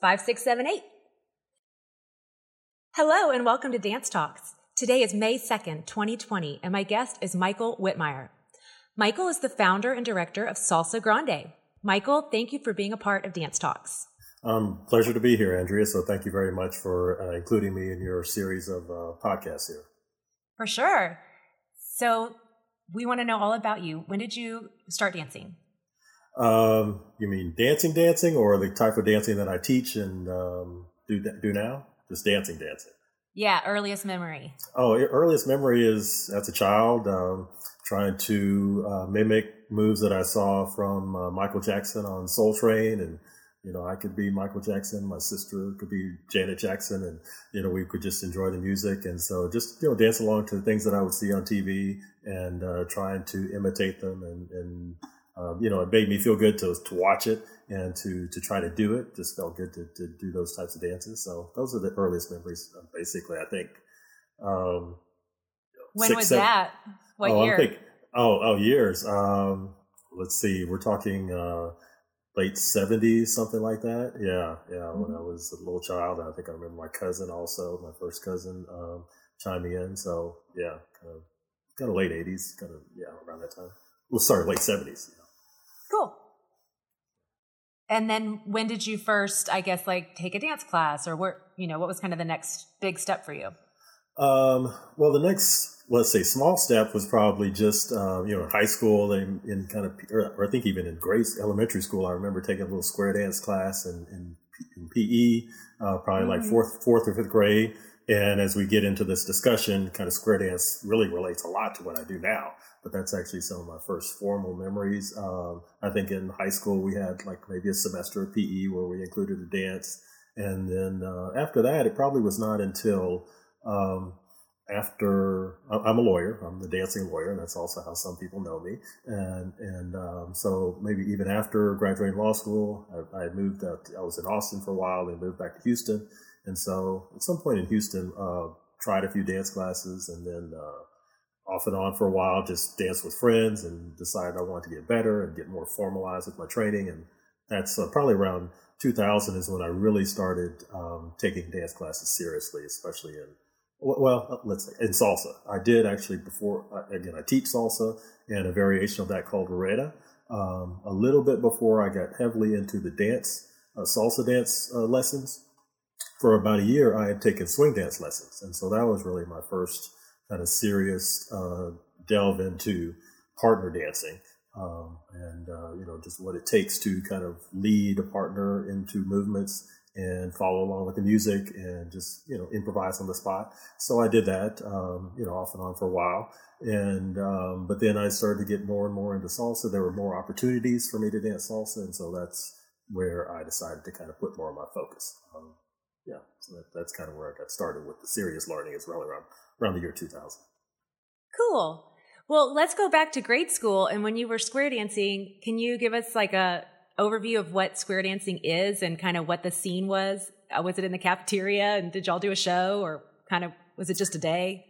5678. Hello and welcome to Dance Talks. Today is May 2nd, 2020, and my guest is Michael Whitmire. Michael is the founder and director of Salsa Grande. Michael, thank you for being a part of Dance Talks. Um, pleasure to be here, Andrea. So thank you very much for uh, including me in your series of uh, podcasts here. For sure. So we want to know all about you. When did you start dancing? Um, you mean dancing, dancing, or the type of dancing that I teach and um, do do now? Just dancing, dancing. Yeah, earliest memory. Oh, earliest memory is as a child um, trying to uh, mimic moves that I saw from uh, Michael Jackson on Soul Train and you know, I could be Michael Jackson, my sister could be Janet Jackson, and you know, we could just enjoy the music, and so just you know, dance along to the things that I would see on TV and uh, trying to imitate them, and, and um, you know, it made me feel good to to watch it and to to try to do it. Just felt good to to do those types of dances. So those are the earliest memories, basically. I think. Um, when six, was seven, that? What oh, year? Think, oh, oh, years. Um, let's see. We're talking. Uh, late 70s, something like that. Yeah, yeah. Mm-hmm. When I was a little child, I think I remember my cousin also, my first cousin, um, chiming in. So yeah, kind of, kind of late 80s, kind of, yeah, around that time. Well, sorry, late 70s. Yeah. Cool. And then when did you first, I guess, like take a dance class or what, you know, what was kind of the next big step for you? Um, well, the next let's say small step was probably just um, you know in high school and in kind of or I think even in grade elementary school I remember taking a little square dance class in, in, in PE uh, probably mm-hmm. like fourth fourth or fifth grade and as we get into this discussion kind of square dance really relates a lot to what I do now but that's actually some of my first formal memories um, I think in high school we had like maybe a semester of PE where we included a dance and then uh, after that it probably was not until um, after I'm a lawyer, I'm the dancing lawyer, and that's also how some people know me. And and um, so maybe even after graduating law school, I, I, moved out. I was in Austin for a while, then moved back to Houston. And so at some point in Houston, uh, tried a few dance classes, and then uh, off and on for a while, just danced with friends, and decided I wanted to get better and get more formalized with my training. And that's uh, probably around 2000 is when I really started um, taking dance classes seriously, especially in well, uh, let's say in salsa. I did actually before, uh, again, I teach salsa and a variation of that called rueda. Um, a little bit before I got heavily into the dance, uh, salsa dance uh, lessons. For about a year, I had taken swing dance lessons. And so that was really my first kind of serious uh, delve into partner dancing. Um, and, uh, you know, just what it takes to kind of lead a partner into movements and follow along with the music and just you know improvise on the spot. So I did that, um, you know, off and on for a while. And um, but then I started to get more and more into salsa. There were more opportunities for me to dance salsa, and so that's where I decided to kind of put more of my focus. Yeah, so that, that's kind of where I got started with the serious learning as well around around the year 2000. Cool. Well, let's go back to grade school. And when you were square dancing, can you give us like a overview of what square dancing is and kind of what the scene was? Uh, was it in the cafeteria and did y'all do a show or kind of was it just a day?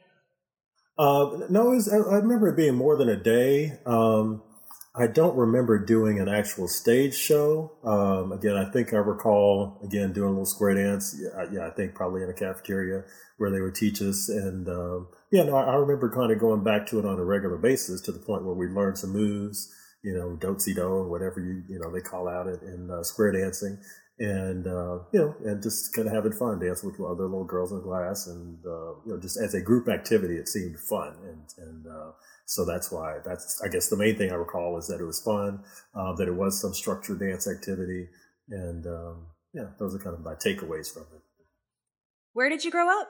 Uh, no, was, I, remember it being more than a day. Um, I don't remember doing an actual stage show. Um, again, I think I recall again doing a little square dance. Yeah, yeah, I think probably in a cafeteria where they would teach us. And um, yeah, no, I, I remember kind of going back to it on a regular basis to the point where we learned some moves you know, do-si-do or whatever you, you know, they call out it in uh, square dancing. And, uh, you know, and just kind of having fun, dancing with other little girls in the class. And, uh, you know, just as a group activity, it seemed fun. And, and, uh, so that's why that's, I guess the main thing I recall is that it was fun, uh, that it was some structured dance activity. And, um, yeah, those are kind of my takeaways from it. Where did you grow up?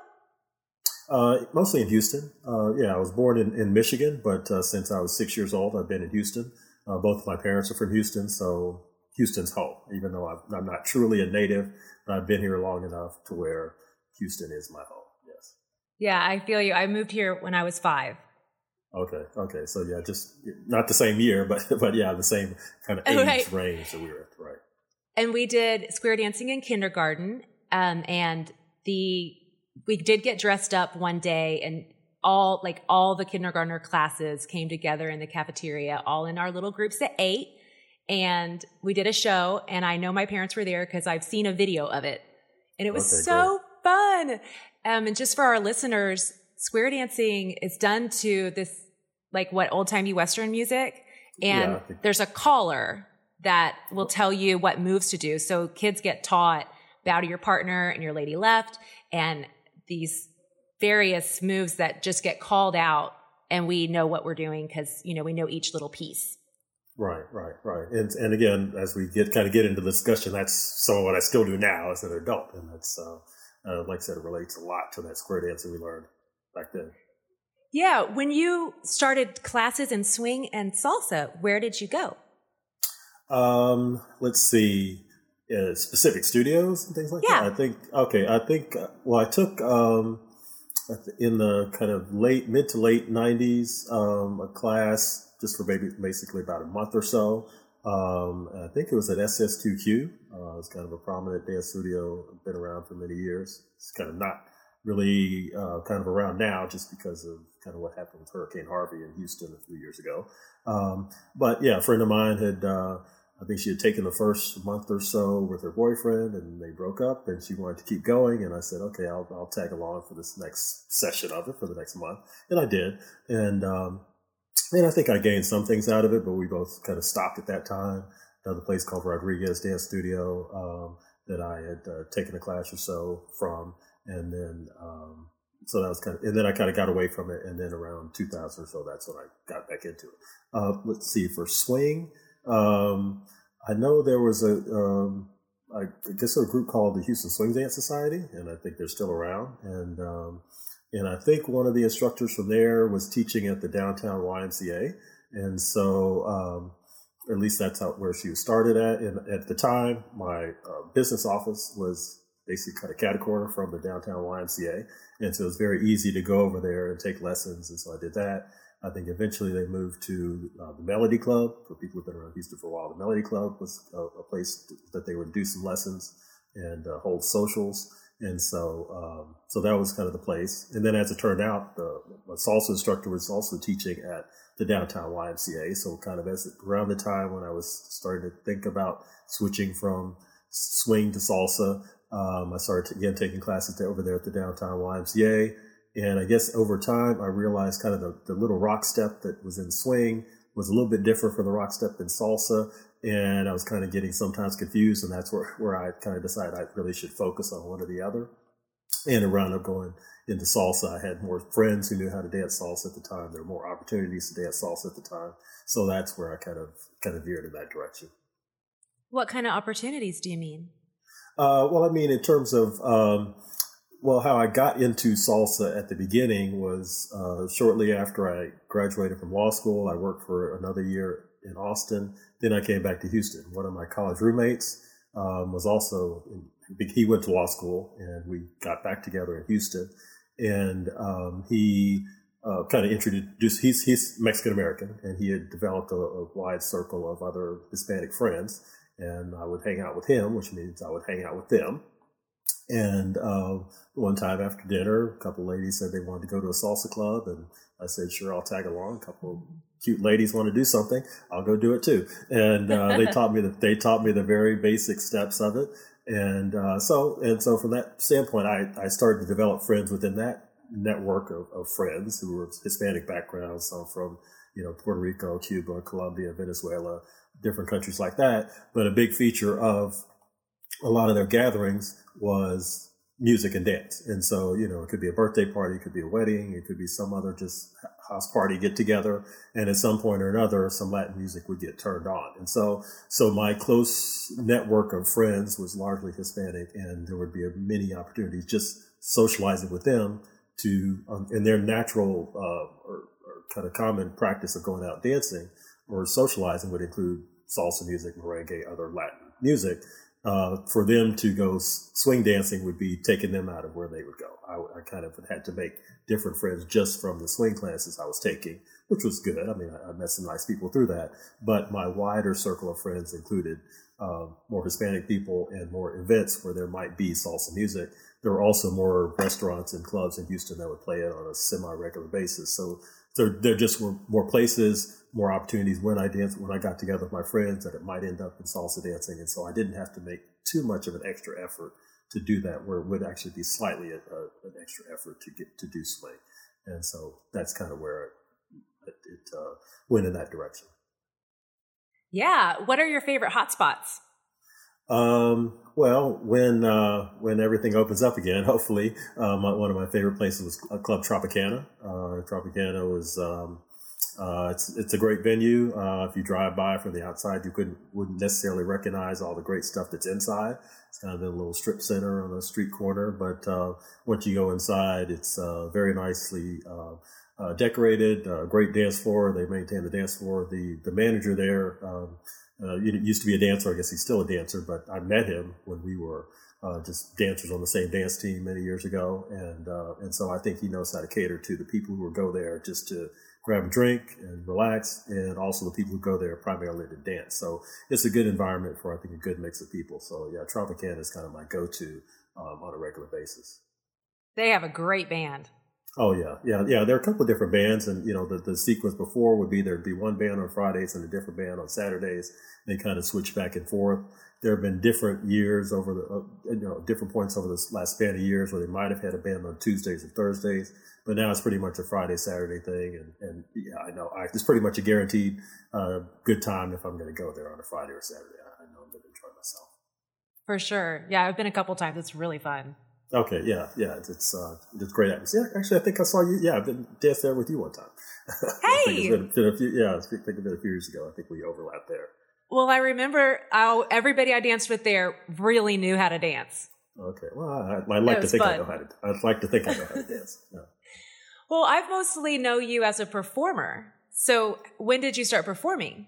Uh, mostly in Houston. Uh, yeah, I was born in, in Michigan, but uh, since I was six years old, I've been in Houston. Uh, both my parents are from Houston, so Houston's home, even though I'm, I'm not truly a native, but I've been here long enough to where Houston is my home. Yes. Yeah, I feel you. I moved here when I was five. Okay. Okay. So yeah, just not the same year, but but yeah, the same kind of age right. range that we were at, right? And we did square dancing in kindergarten, um, and the we did get dressed up one day, and all like all the kindergartner classes came together in the cafeteria, all in our little groups of eight. and we did a show and I know my parents were there because I've seen a video of it and it was Okay, so fun. Um, and just for our listeners, square dancing is done to this, like what old timey Western music. And Yeah, think- there's a caller that will tell you what moves to do. So kids get taught bow to your partner and your lady left and these various moves that just get called out and we know what we're doing because, you know, we know each little piece. Right, right, right. And and again, as we get kind of get into the discussion, that's some of what I still do now as an adult, and that's uh, uh, like I said, it relates a lot to that square dancing we learned then. Yeah. When you started classes in swing and salsa, where did you go? Um, let's see, uh, specific studios and things like Yeah. that. I think okay. I think uh, well, I took um, in the kind of late mid to late '90s um, a class just for maybe basically about a month or so. Um, I think it was at SS2Q. Uh, it's kind of a prominent dance studio, been around for many years. It's kind of not really uh, kind of around now just because of kind of what happened with Hurricane Harvey in Houston a few years ago. Um, but yeah, a friend of mine had, uh, I think she had taken the first month or so with her boyfriend and they broke up and she wanted to keep going. And I said, okay, I'll, I'll tag along for this next session of it for the next month. And I did. And, um, and I think I gained some things out of it, but we both kind of stopped at that time. Another place called Rodriguez Dance Studio um, that I had uh, taken a class or so from, and then um, so that was kind of, and then I kind of got away from it, and then around 2000 or so, that's when I got back into it. Uh, let's see for swing. Um, I know there was a, um, I guess a group called the Houston Swing Dance Society, and I think they're still around. And um, and I think one of the instructors from there was teaching at the downtown YMCA, and so um, at least that's how, where she was started at. And at the time, my uh, business office was basically kind of cat corner from the downtown YMCA, and so it was very easy to go over there and take lessons. And so I did that. I think eventually they moved to uh, the Melody Club. For people who've been around Houston for a while, the Melody Club was a, a place that they would do some lessons and uh, hold socials. And so, um, so that was kind of the place. And then, as it turned out, the my salsa instructor was also teaching at the downtown YMCA. So, kind of as around the time when I was starting to think about switching from swing to salsa, um, I started again taking classes over there at the downtown YMCA. And I guess over time, I realized kind of the, the little rock step that was in swing was a little bit different from the rock step in salsa. And I was kind of getting sometimes confused. And that's where, where I kind of decided I really should focus on one or the other. And I wound up going into salsa. I had more friends who knew how to dance salsa at the time. There were more opportunities to dance salsa at the time. So that's where I kind of, kind of veered in that direction. What kind of opportunities do you mean? Uh, well, I mean, in terms of, um, well, how I got into salsa at the beginning was uh, shortly after I graduated from law school. I worked for another year in Austin. Then I came back to Houston. One of my college roommates um, was also, in, he went to law school and we got back together in Houston. And um, he uh, kind of introduced, he's, he's Mexican American and he had developed a, a wide circle of other Hispanic friends and I would hang out with him, which means I would hang out with them. And uh, one time after dinner, a couple ladies said they wanted to go to a salsa club, and I said, "Sure, I'll tag along." A couple cute ladies want to do something, I'll go do it too. And uh, they taught me that they taught me the very basic steps of it. And uh, so and so from that standpoint, I, I started to develop friends within that network of, of friends who were Hispanic backgrounds, some from you know Puerto Rico, Cuba, Colombia, Venezuela, different countries like that. But a big feature of a lot of their gatherings was music and dance. And so, you know, it could be a birthday party, it could be a wedding, it could be some other just house party get together. And at some point or another, some Latin music would get turned on. And so, so my close network of friends was largely Hispanic and there would be many opportunities just socializing with them to, um, in their natural, uh, or, or kind of common practice of going out dancing or socializing would include salsa music, merengue, other Latin music. Uh, for them to go swing dancing would be taking them out of where they would go. I, I kind of had to make different friends just from the swing classes I was taking, which was good. I mean, I, I met some nice people through that, but my wider circle of friends included uh, more Hispanic people and more events where there might be salsa music. There were also more restaurants and clubs in Houston that would play it on a semi-regular basis. So there, just were more places, more opportunities when I danced, when I got together with my friends that it might end up in salsa dancing. And so I didn't have to make too much of an extra effort to do that, where it would actually be slightly a, a, an extra effort to get to do swing. And so that's kind of where it, it uh, went in that direction. Yeah. What are your favorite hotspots? Um, well, when uh, when everything opens up again, hopefully, um, one of my favorite places was Club Tropicana. Uh, Tropicana was um, uh, it's it's a great venue. Uh, if you drive by from the outside, you couldn't wouldn't necessarily recognize all the great stuff that's inside. It's kind of a little strip center on a street corner, but uh, once you go inside, it's uh, very nicely decorated. great dance floor. They maintain the dance floor. The the manager there. Uh, used to be a dancer. I guess he's still a dancer, but I met him when we were uh, just dancers on the same dance team many years ago, and uh, and so I think he knows how to cater to the people who go there just to grab a drink and relax, and also the people who go there primarily to dance. So it's a good environment for I think a good mix of people. So yeah, Tropicana is kind of my go-to um, on a regular basis. They have a great band. Oh yeah, yeah, yeah. There are a couple of different bands, and you know the, the sequence before would be there'd be one band on Fridays and a different band on Saturdays. They kind of switch back and forth. There have been different years over the uh, you know different points over the last span of years where they might have had a band on Tuesdays and Thursdays, but now it's pretty much a Friday Saturday thing. And and yeah, I know I, it's pretty much a guaranteed uh, good time if I'm going to go there on a Friday or Saturday. I, I know I'm going to enjoy myself. For sure, yeah, I've been a couple times. It's really fun. Okay, yeah, yeah, it's it's, uh, it's great atmosphere. Yeah, actually, I think I saw you. Yeah, I've been danced there with you one time. Hey, it's been, been, few. Yeah, I think it's been a few years ago. I think we overlapped there. Well, I remember how everybody I danced with there really knew how to dance. Okay, well, I, I like to think fun. I know how to. I'd like to think I know how to dance. Yeah. Well, I've mostly know you as a performer. So, when did you start performing?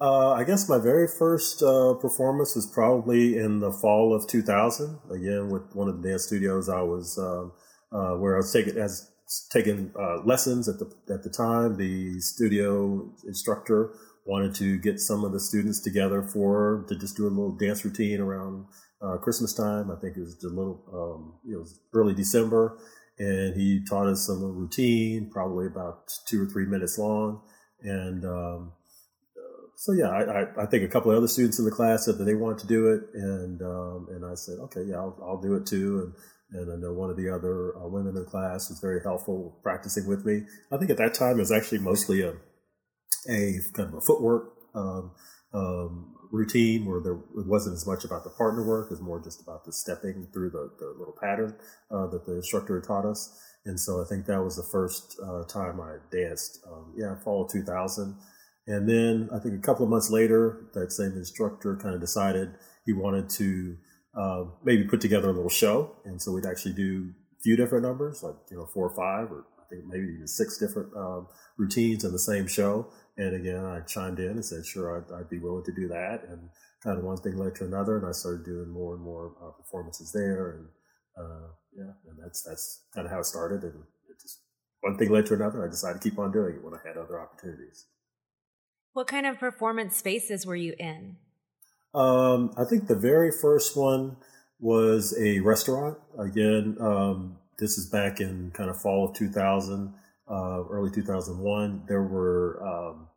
Uh, I guess my very first uh, performance was probably in the fall of 2000. Again, with one of the dance studios I was um, uh, where I was taking as taking uh, lessons at the at the time. The studio instructor wanted to get some of the students together for to just do a little dance routine around uh, Christmas time. I think it was a little um, it was early December, and he taught us some routine, probably about two or three minutes long, and um, so yeah, I, I, think a couple of other students in the class said that they wanted to do it, and um, and I said, okay, yeah, I'll, I'll do it too. And and I know one of the other uh, women in the class was very helpful practicing with me. I think at that time it was actually mostly a a kind of a footwork um, um, routine where there wasn't as much about the partner work, it was more just about the stepping through the, the little pattern uh, that the instructor had taught us. And so I think that was the first uh, time I danced. Um, yeah, fall of 2000. And then I think a couple of months later, that same instructor kind of decided he wanted to uh, maybe put together a little show. And so we'd actually do a few different numbers, like, you know, four or five, or I think maybe even six different um, routines in the same show. And again, I chimed in and said, sure, I'd, I'd, be willing to do that. And kind of one thing led to another. And I started doing more and more uh, performances there. And uh, yeah, and that's, that's kind of how it started. And it just one thing led to another. I decided to keep on doing it when I had other opportunities. What kind of performance spaces were you in? Um, I think the very first one was a restaurant. Again, um, this is back in kind of fall of 2000, uh, early 2001. There were um,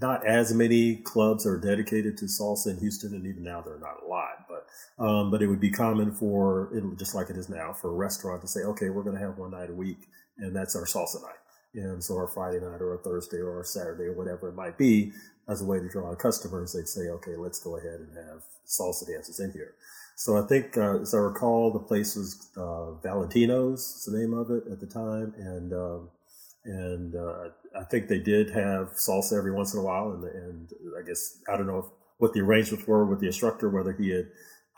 not as many clubs are dedicated to salsa in Houston, and even now there are not a lot. But um, but it would be common for just like it is now for a restaurant to say, okay, we're going to have one night a week, and that's our salsa night and so our Friday night or a Thursday or a Saturday or whatever it might be, as a way to draw customers, they'd say, okay, let's go ahead and have salsa dances in here. So I think, uh, as I recall, the place was uh, Valentino's, the name of it at the time, and um, and uh, I think they did have salsa every once in a while, and and I guess I don't know if, what the arrangements were with the instructor, whether he had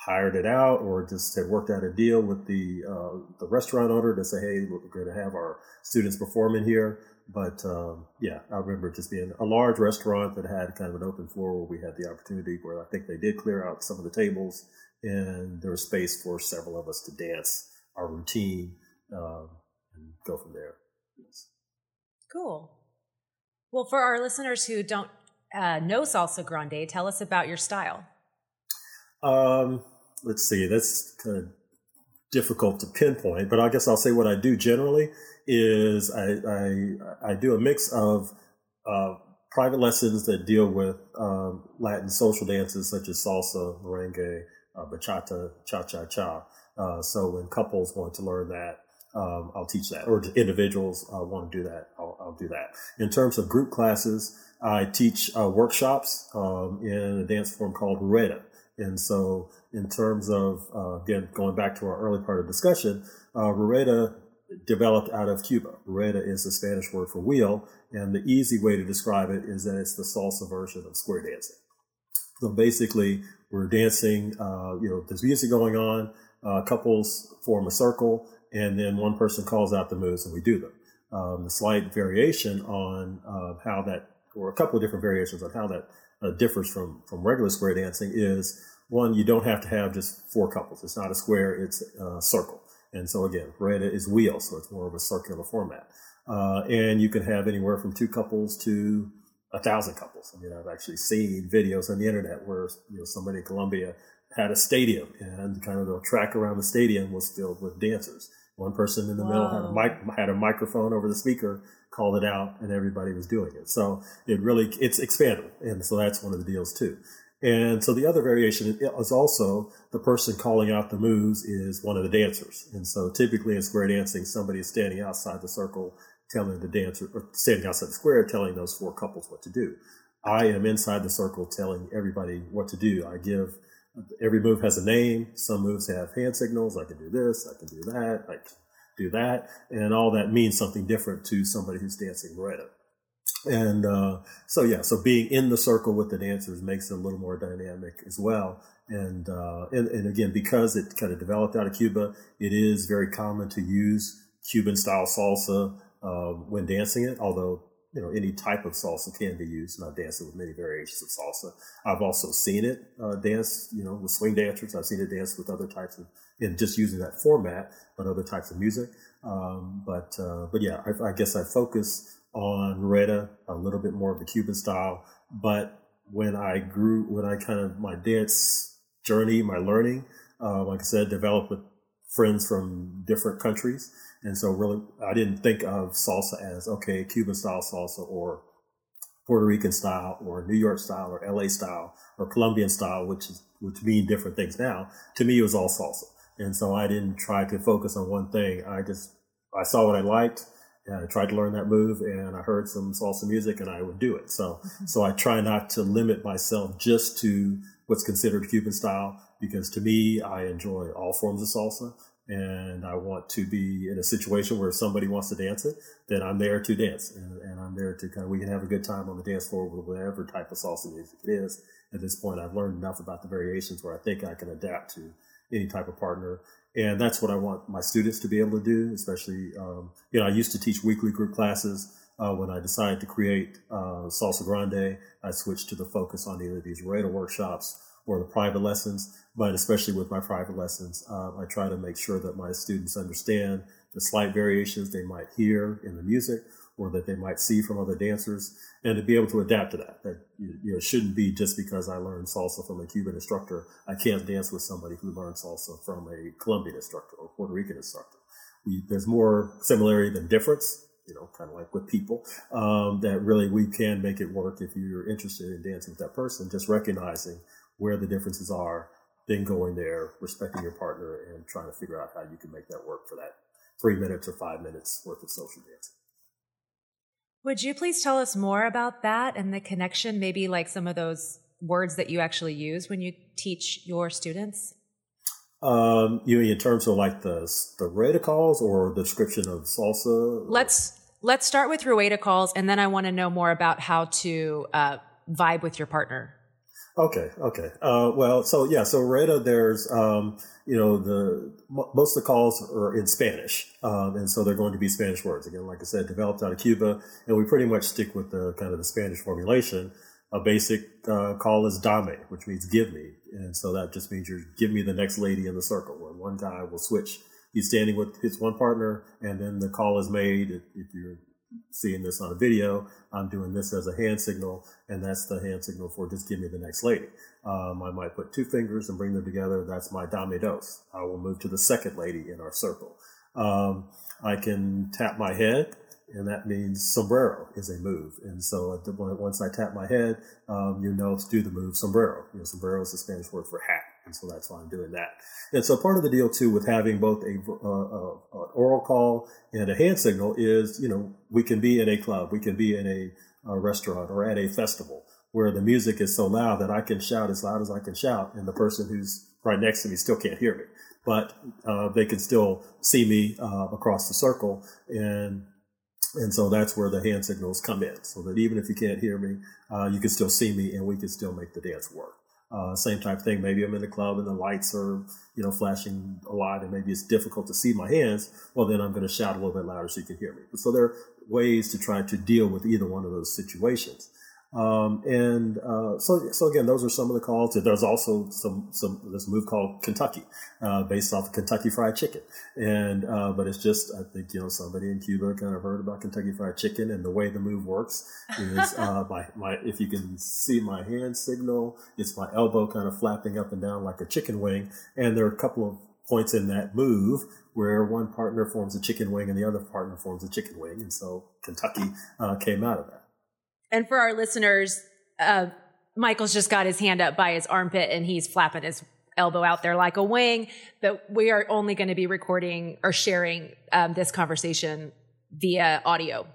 hired it out or just had worked out a deal with the uh, the restaurant owner to say, hey, we're going to have our students perform in here. But um, yeah, I remember just being a large restaurant that had kind of an open floor where we had the opportunity where I think they did clear out some of the tables and there was space for several of us to dance our routine, um, and go from there. Yes. Cool. Well, for our listeners who don't uh, know salsa grande, tell us about your style. Um, let's see. That's kind of difficult to pinpoint, but I guess I'll say what I do generally is I I, I do a mix of uh, private lessons that deal with um, Latin social dances such as salsa, merengue, uh, bachata, cha cha cha. Uh, so when couples want to learn that, um, I'll teach that, or individuals uh, want to do that, I'll, I'll, do that. In terms of group classes, I teach uh, workshops um, in a dance form called Rueda. And so, in terms of uh, again going back to our early part of discussion, uh, Rueda developed out of Cuba. Rueda is the Spanish word for wheel, and the easy way to describe it is that it's the salsa version of square dancing. So basically, we're dancing. Uh, you know, there's music going on. Uh, couples form a circle, and then one person calls out the moves, and we do them. Um, the slight variation on uh, how that, or a couple of different variations on how that uh, differs from from regular square dancing is one, you don't have to have just four couples. It's not a square; it's a circle. And so again, Rueda is wheel, so it's more of a circular format. Uh, and you can have anywhere from two couples to a thousand couples. I mean, I've actually seen videos on the internet where you know somebody in Colombia had a stadium, and kind of the track around the stadium was filled with dancers. One person in the middle had a mic, had a microphone over the speaker, called it out, and everybody was doing it. So it really it's expandable, and so that's one of the deals too. And so the other variation is also the person calling out the moves is one of the dancers. And so typically in square dancing, somebody is standing outside the circle telling the dancer, or standing outside the square telling those four couples what to do. I am inside the circle telling everybody what to do. I give every move has a name. Some moves have hand signals. I can do this. I can do that. I do that. And all that means something different to somebody who's dancing Rueda. And uh, so, yeah, so being in the circle with the dancers makes it a little more dynamic as well. And, uh, and, and again, because it kind of developed out of Cuba, it is very common to use Cuban style salsa uh, when dancing it, although you know any type of salsa can be used, and I've danced it with many variations of salsa. I've also seen it uh, dance, you know, with swing dancers. I've seen it dance with other types of, in just using that format, but other types of music. Um, but uh, but yeah, I, I, guess I focus on Rueda, a little bit more of the Cuban style. But when I grew, when I kind of my dance journey, my learning, uh, like I said, developed with friends from different countries. And so really, I didn't think of salsa as, okay, Cuban style salsa or Puerto Rican style or New York style or LA style or Colombian style, which is, which mean different things now. To me, it was all salsa. And so I didn't try to focus on one thing. I just, I saw what I liked and I tried to learn that move and I heard some salsa music and I would do it. So, mm-hmm. so I try not to limit myself just to what's considered Cuban style because to me, I enjoy all forms of salsa and I want to be in a situation where if somebody wants to dance it, then I'm there to dance and, and I'm there to kind of, we can have a good time on the dance floor with whatever type of salsa music it is. At this point, I've learned enough about the variations where I think I can adapt to any type of partner and that's what I want my students to be able to do, especially, um, you know, I used to teach weekly group classes. Uh, when I decided to create uh, Salsa Grande, I switched to the focus on either these Rueda workshops or the private lessons. But especially with my private lessons, uh, I try to make sure that my students understand the slight variations they might hear in the music or that they might see from other dancers and to be able to adapt to that. That you know, shouldn't be just because I learned salsa from a Cuban instructor, I can't dance with somebody who learned salsa from a Colombian instructor or Puerto Rican instructor. We, there's more similarity than difference, you know, kind of like with people, um, that really we can make it work if you're interested in dancing with that person, just recognizing where the differences are, then going there, respecting your partner and trying to figure out how you can make that work for that three minutes or five minutes worth of social dancing. Would you please tell us more about that and the connection, maybe like some of those words that you actually use when you teach your students? Um, you mean in terms of like the the Rueda calls or the description of salsa? Let's let's start with Rueda calls, and then I want to know more about how to uh, vibe with your partner. Okay, okay. Uh, well, so yeah, so Rueda, there's um, you know, the most of the calls are in Spanish, um, and so they're going to be Spanish words. Again, like I said, developed out of Cuba, and we pretty much stick with the kind of the Spanish formulation. A basic uh, call is dame, which means give me, and so that just means you're give me the next lady in the circle. Where one guy will switch he's standing with his one partner, and then the call is made. If, if you're seeing this on a video, I'm doing this as a hand signal, and that's the hand signal for just give me the next lady. Um, I might put two fingers and bring them together. That's my dame dos. I will move to the second lady in our circle. Um, I can tap my head, and that means sombrero is a move. And so once I tap my head, um, you know do the move sombrero. You know, sombrero is the Spanish word for hat. And so that's why I'm doing that. And so part of the deal too with having both a, uh, uh, oral call and a hand signal is, you know, we can be in a club, we can be in a, a restaurant or at a festival where the music is so loud that I can shout as loud as I can shout, and the person who's right next to me still can't hear me, but uh, they can still see me uh, across the circle, and and so that's where the hand signals come in, so that even if you can't hear me, uh, you can still see me, and we can still make the dance work. Uh, same type of thing. Maybe I'm in the club and the lights are, you know, flashing a lot, and maybe it's difficult to see my hands. Well, then I'm going to shout a little bit louder so you can hear me. So there are ways to try to deal with either one of those situations. Um, and uh, so, so again, those are some of the calls. There's also some some this move called Kentucky, uh, based off of Kentucky Fried Chicken. And uh, but it's just I think you know somebody in Cuba kind of heard about Kentucky Fried Chicken and the way the move works is uh, my my if you can see my hand signal, it's my elbow kind of flapping up and down like a chicken wing, and there are a couple of points in that move where one partner forms a chicken wing and the other partner forms a chicken wing, and so Kentucky uh, came out of that. And for our listeners, uh, Michael's just got his hand up by his armpit and he's flapping his elbow out there like a wing. But we are only going to be recording or sharing um, this conversation via audio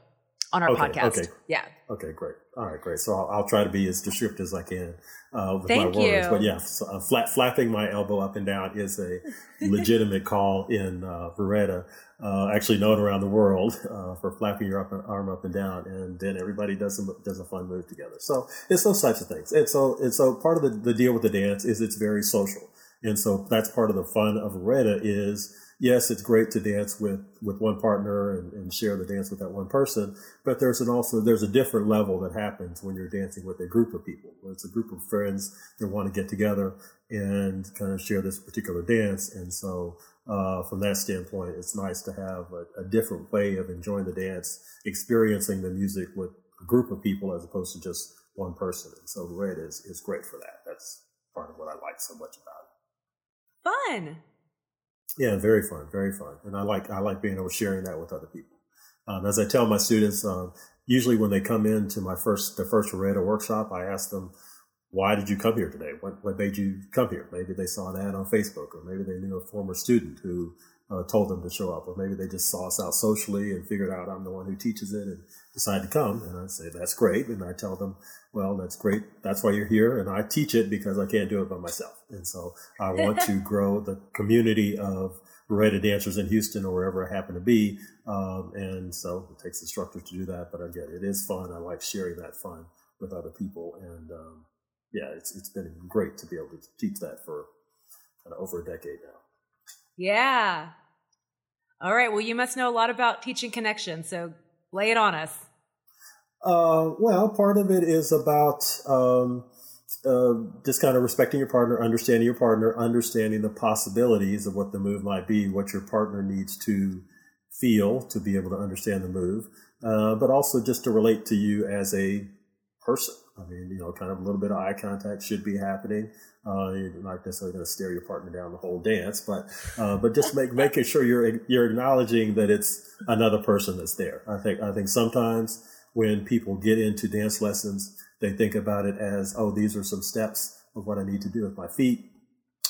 on our okay, podcast. Okay. Yeah. Okay, great. All right, great. So I'll, I'll try to be as descriptive as I can uh, with Thank my words. You. But yeah, so, uh, flat, flapping my elbow up and down is a legitimate call in uh, Rueda, uh, actually known around the world uh, for flapping your up, arm up and down, and then everybody does a, does a fun move together. So it's those types of things. And so and so part of the, the deal with the dance is it's very social, and so that's part of the fun of Rueda is yes, it's great to dance with, with one partner and, and, share the dance with that one person, but there's an also, there's a different level that happens when you're dancing with a group of people, where it's a group of friends that want to get together and kind of share this particular dance. And so, uh, from that standpoint, it's nice to have a, a, different way of enjoying the dance, experiencing the music with a group of people as opposed to just one person. And so the Rueda is, is great for that. That's part of what I like so much about it. Fun. Yeah, very fun, very fun, and I like I like being able to sharing that with other people. Um, as I tell my students, um, usually when they come into my first the first Rueda workshop, I ask them, "Why did you come here today? What what made you come here?" Maybe they saw an ad on Facebook, or maybe they knew a former student who uh, told them to show up, or maybe they just saw us out socially and figured out I'm the one who teaches it and decided to come. And I say, that's great. And I tell them, well, that's great. That's why you're here. And I teach it because I can't do it by myself. And so I want to grow the community of Rueda dancers in Houston or wherever I happen to be. Um, and so it takes instructors to do that. But again, it is fun. I like sharing that fun with other people. And um, yeah, it's, it's been great to be able to teach that for kind of over a decade now. Yeah. All right. Well, you must know a lot about teaching connection. So lay it on us. Uh, well, part of it is about um, uh, just kind of respecting your partner, understanding your partner, understanding the possibilities of what the move might be, what your partner needs to feel to be able to understand the move, uh, but also just to relate to you as a person. I mean, you know, kind of a little bit of eye contact should be happening. Uh, you're not necessarily going to stare your partner down the whole dance, but uh, but just make making sure you're you're acknowledging that it's another person that's there. I think I think sometimes when people get into dance lessons, they think about it as, oh, these are some steps of what I need to do with my feet,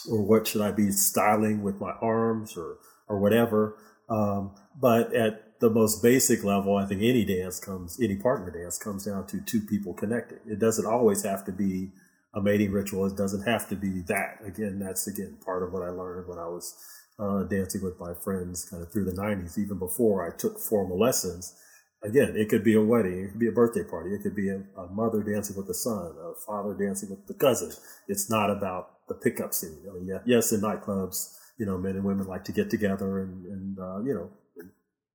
or what should I be styling with my arms, or or whatever. Um, but at the most basic level, I think any dance comes, any partner dance comes down to two people connecting. It doesn't always have to be a mating ritual. It doesn't have to be that. Again, that's again part of what I learned when I was uh, dancing with my friends kind of through the 90s, even before I took formal lessons. Again, it could be a wedding, it could be a birthday party, it could be a, a mother dancing with the son, a father dancing with the cousin. It's not about the pickup scene. Know, yeah, yes, in nightclubs, you know, men and women like to get together and, and uh, you know,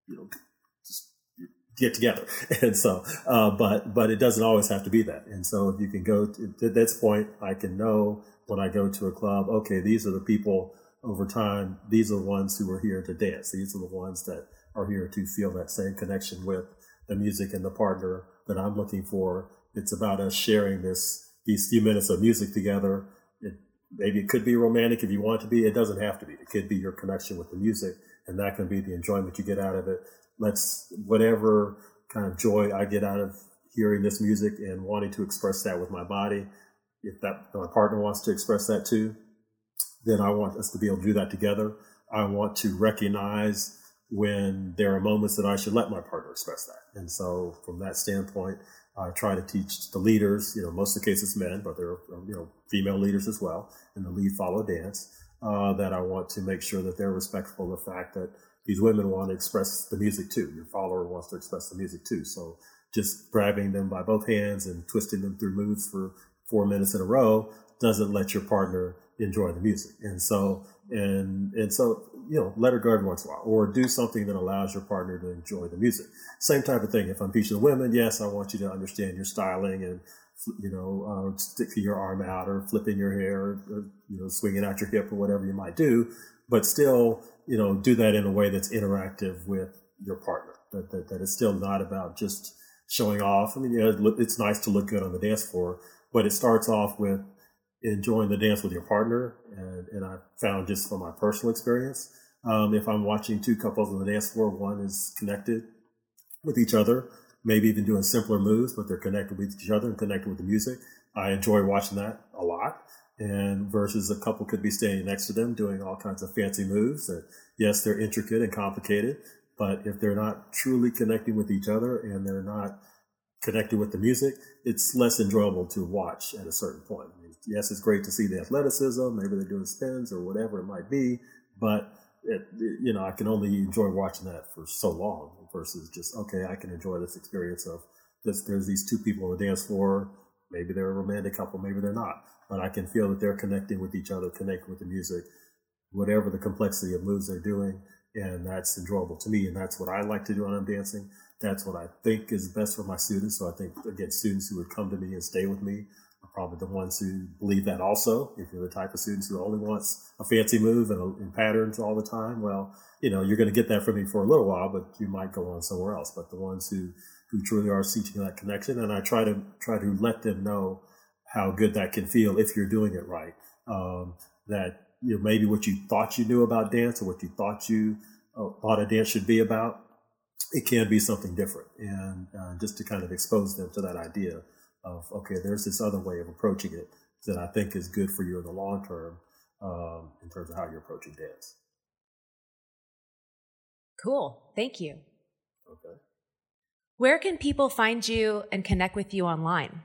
you know, just get together. And so, uh, but, but it doesn't always have to be that. And so if you can go to, to this point, I can know when I go to a club, okay, these are the people over time, these are the ones who are here to dance. These are the ones that are here to feel that same connection with the music and the partner that I'm looking for. It's about us sharing this these few minutes of music together. It, maybe it could be romantic if you want it to be. It doesn't have to be. It could be your connection with the music, and that can be the enjoyment you get out of it. Let's whatever kind of joy I get out of hearing this music and wanting to express that with my body. If that my partner wants to express that too, then I want us to be able to do that together. I want to recognize when there are moments that I should let my partner express that. And so from that standpoint, I try to teach the leaders, you know, most of the cases men, but there are, you know, female leaders as well in the lead follow dance, uh, that I want to make sure that they're respectful of the fact that these women want to express the music too. Your follower wants to express the music too. So just grabbing them by both hands and twisting them through moves for four minutes in a row doesn't let your partner enjoy the music. And so, and, and so, you know, let her go every once in a while or do something that allows your partner to enjoy the music. Same type of thing. If I'm teaching women, yes, I want you to understand your styling and, you know, uh, sticking your arm out or flipping your hair, or, you know, swinging out your hip or whatever you might do, but still, you know, do that in a way that's interactive with your partner. That, that, that it's still not about just showing off. I mean, yeah, it's nice to look good on the dance floor, but it starts off with enjoying the dance with your partner. And, and I found just from my personal experience, um, if I'm watching two couples on the dance floor, one is connected with each other, maybe even doing simpler moves, but they're connected with each other and connected with the music. I enjoy watching that a lot. And versus a couple could be standing next to them doing all kinds of fancy moves that, yes, they're intricate and complicated, but if they're not truly connecting with each other and they're not connected with the music, it's less enjoyable to watch at a certain point. Yes, it's great to see the athleticism. Maybe they're doing spins or whatever it might be, but it, you know, I can only enjoy watching that for so long versus just, okay, I can enjoy this experience of this. There's these two people on the dance floor. Maybe they're a romantic couple. Maybe they're not, but I can feel that they're connecting with each other, connecting with the music, whatever the complexity of moves they're doing. And that's enjoyable to me. And that's what I like to do when I'm dancing that's what I think is best for my students. So I think again, students who would come to me and stay with me probably the ones who believe that also. If you're the type of students who only wants a fancy move and, and patterns all the time, well, you know, you're going to get that from me for a little while, but you might go on somewhere else. But the ones who, who truly are seeking that connection, and I try to try to let them know how good that can feel if you're doing it right. Um, that you know maybe what you thought you knew about dance or what you thought you uh, thought a dance should be about it can be something different. And uh, just to kind of expose them to that idea of, okay, there's this other way of approaching it that I think is good for you in the long term um, in terms of how you're approaching dance. Cool. Thank you. Okay. Where can people find you and connect with you online?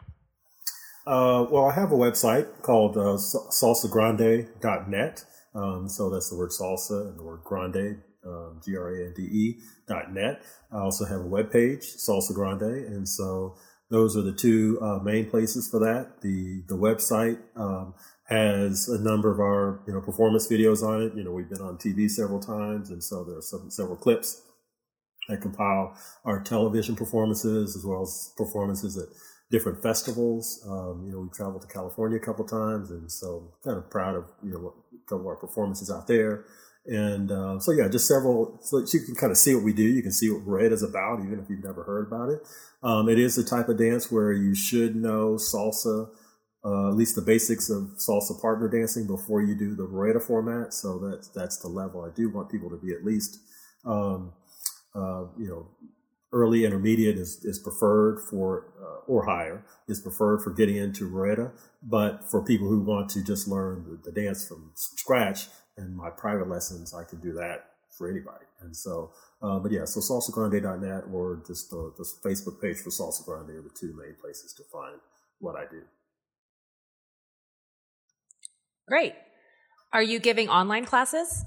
Uh, well, I have a website called uh, salsagrande.net. Um, so that's the word salsa and the word grande, um, G R A N D E dot net. I also have a web page, Salsa Grande, and so those are the two uh, main places for that. The the website um, has a number of our you know performance videos on it. You know we've been on TV several times, and so there are some several clips that compile our television performances as well as performances at different festivals. Um, you know we traveled to California a couple times, and so kind of proud of you know a couple of our performances out there. And uh, so, yeah, just several, so you can kind of see what we do. You can see what Rueda is about, even if you've never heard about it. Um, it is the type of dance where you should know salsa, uh, at least the basics of salsa partner dancing before you do the Rueda format. So that's that's the level. I do want people to be at least, um, uh, you know, early intermediate is, is preferred for, uh, or higher is preferred for getting into Rueda. But for people who want to just learn the, the dance from scratch, in my private lessons, I can do that for anybody. And so, uh, but yeah, so salsagrande.net or just the, the Facebook page for Salsa Grande are the two main places to find what I do. Great. Are you giving online classes?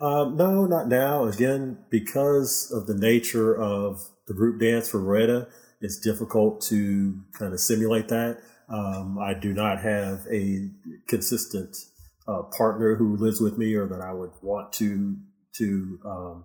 Um, no, not now. Again, because of the nature of the group dance for Rueda, it's difficult to kind of simulate that. Um, I do not have a consistent partner who lives with me or that I would want to to um,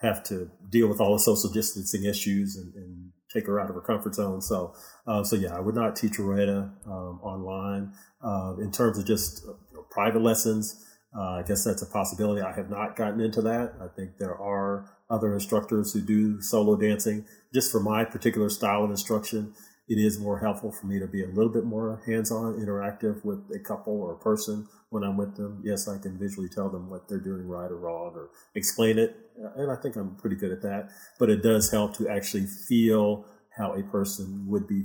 have to deal with all the social distancing issues and, and take her out of her comfort zone. So, uh, so yeah, I would not teach Rueda um, online. Uh, in terms of just uh, private lessons, Uh, I guess that's a possibility. I have not gotten into that. I think there are other instructors who do solo dancing. Just for my particular style of instruction, it is more helpful for me to be a little bit more hands-on, interactive with a couple or a person when I'm with them. Yes, I can visually tell them what they're doing right or wrong or explain it. And I think I'm pretty good at that. But it does help to actually feel how a person would be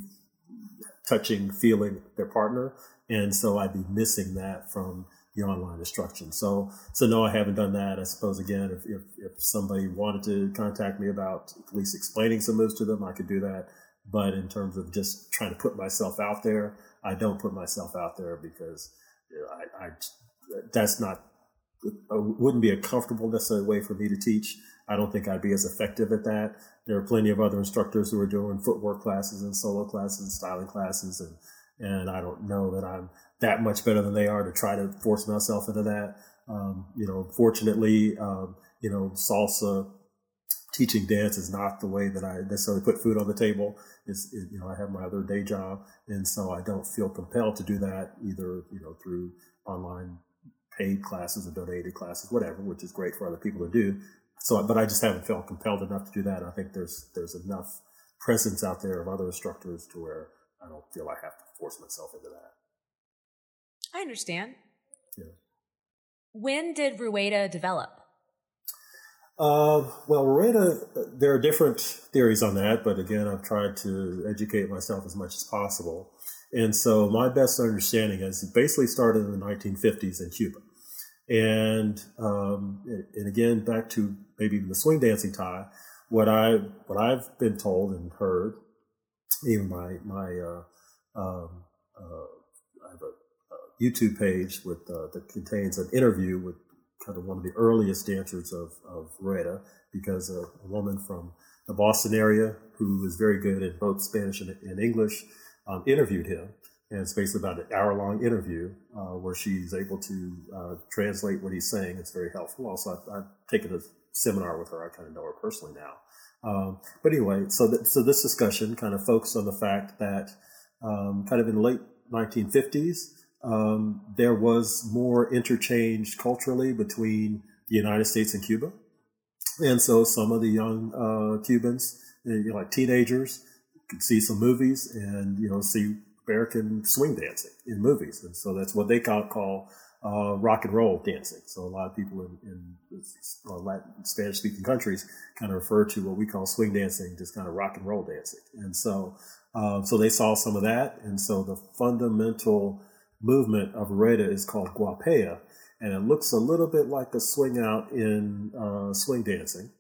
touching, feeling their partner. And so I'd be missing that from the online instruction. So, so no, I haven't done that. I suppose again, if, if, if somebody wanted to contact me about at least explaining some moves to them, I could do that. But in terms of just trying to put myself out there, I don't put myself out there because I, I, that's not, wouldn't be a comfortable necessary way for me to teach. I don't think I'd be as effective at that. There are plenty of other instructors who are doing footwork classes and solo classes and styling classes. And, and I don't know that I'm that much better than they are to try to force myself into that. Um, you know, fortunately, um, you know, salsa teaching dance is not the way that I necessarily put food on the table. It's, it, you know, I have my other day job, and so I don't feel compelled to do that either, you know, through online paid classes or donated classes, whatever, which is great for other people to do. So, but I just haven't felt compelled enough to do that. I think there's there's enough presence out there of other instructors to where I don't feel I have to force myself into that. I understand. Yeah. When did Rueda develop? Uh, well, there are different theories on that, but again, I've tried to educate myself as much as possible. And so my best understanding is it basically started in the 1950s in Cuba. And, um, and again, back to maybe even the swing dancing tie, what I, what I've been told and heard, even my, my, uh, um, uh, I have a, a YouTube page with, uh, that contains an interview with kind of one of the earliest dancers of, of Rueda because a, a woman from the Boston area who is very good at both Spanish and, and English um, interviewed him. And it's basically about an hour long interview uh, where she's able to uh, translate what he's saying. It's very helpful. Also, I've, I've, taken a seminar with her. I kind of know her personally now. Um, but anyway, so so this discussion kind of focused on the fact that um, kind of in the late 1950s, um, there was more interchange culturally between the United States and Cuba. And so some of the young uh, Cubans, you know, like teenagers, could see some movies and, you know, see American swing dancing in movies. And so that's what they call, call uh, rock and roll dancing. So a lot of people in, in uh, Latin, Spanish speaking countries kind of refer to what we call swing dancing, just kind of rock and roll dancing. And so, uh, so they saw some of that. And so the fundamental movement of Rueda is called Guapea, and it looks a little bit like a swing out in uh, swing dancing,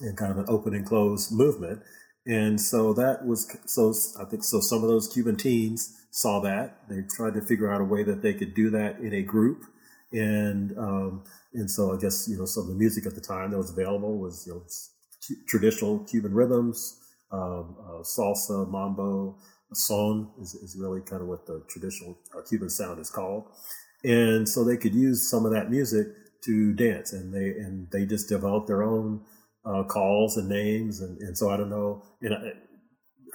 and kind of an open and close movement. And so that was so I think so. Some of those Cuban teens saw that they tried to figure out a way that they could do that in a group, and um, and so I guess you know some of the music at the time that was available was you know traditional Cuban rhythms, um, uh, salsa, mambo, son is, is really kind of what the traditional uh, Cuban sound is called. And so they could use some of that music to dance and they, and they just developed their own uh, calls and names. And, and so I don't know you know,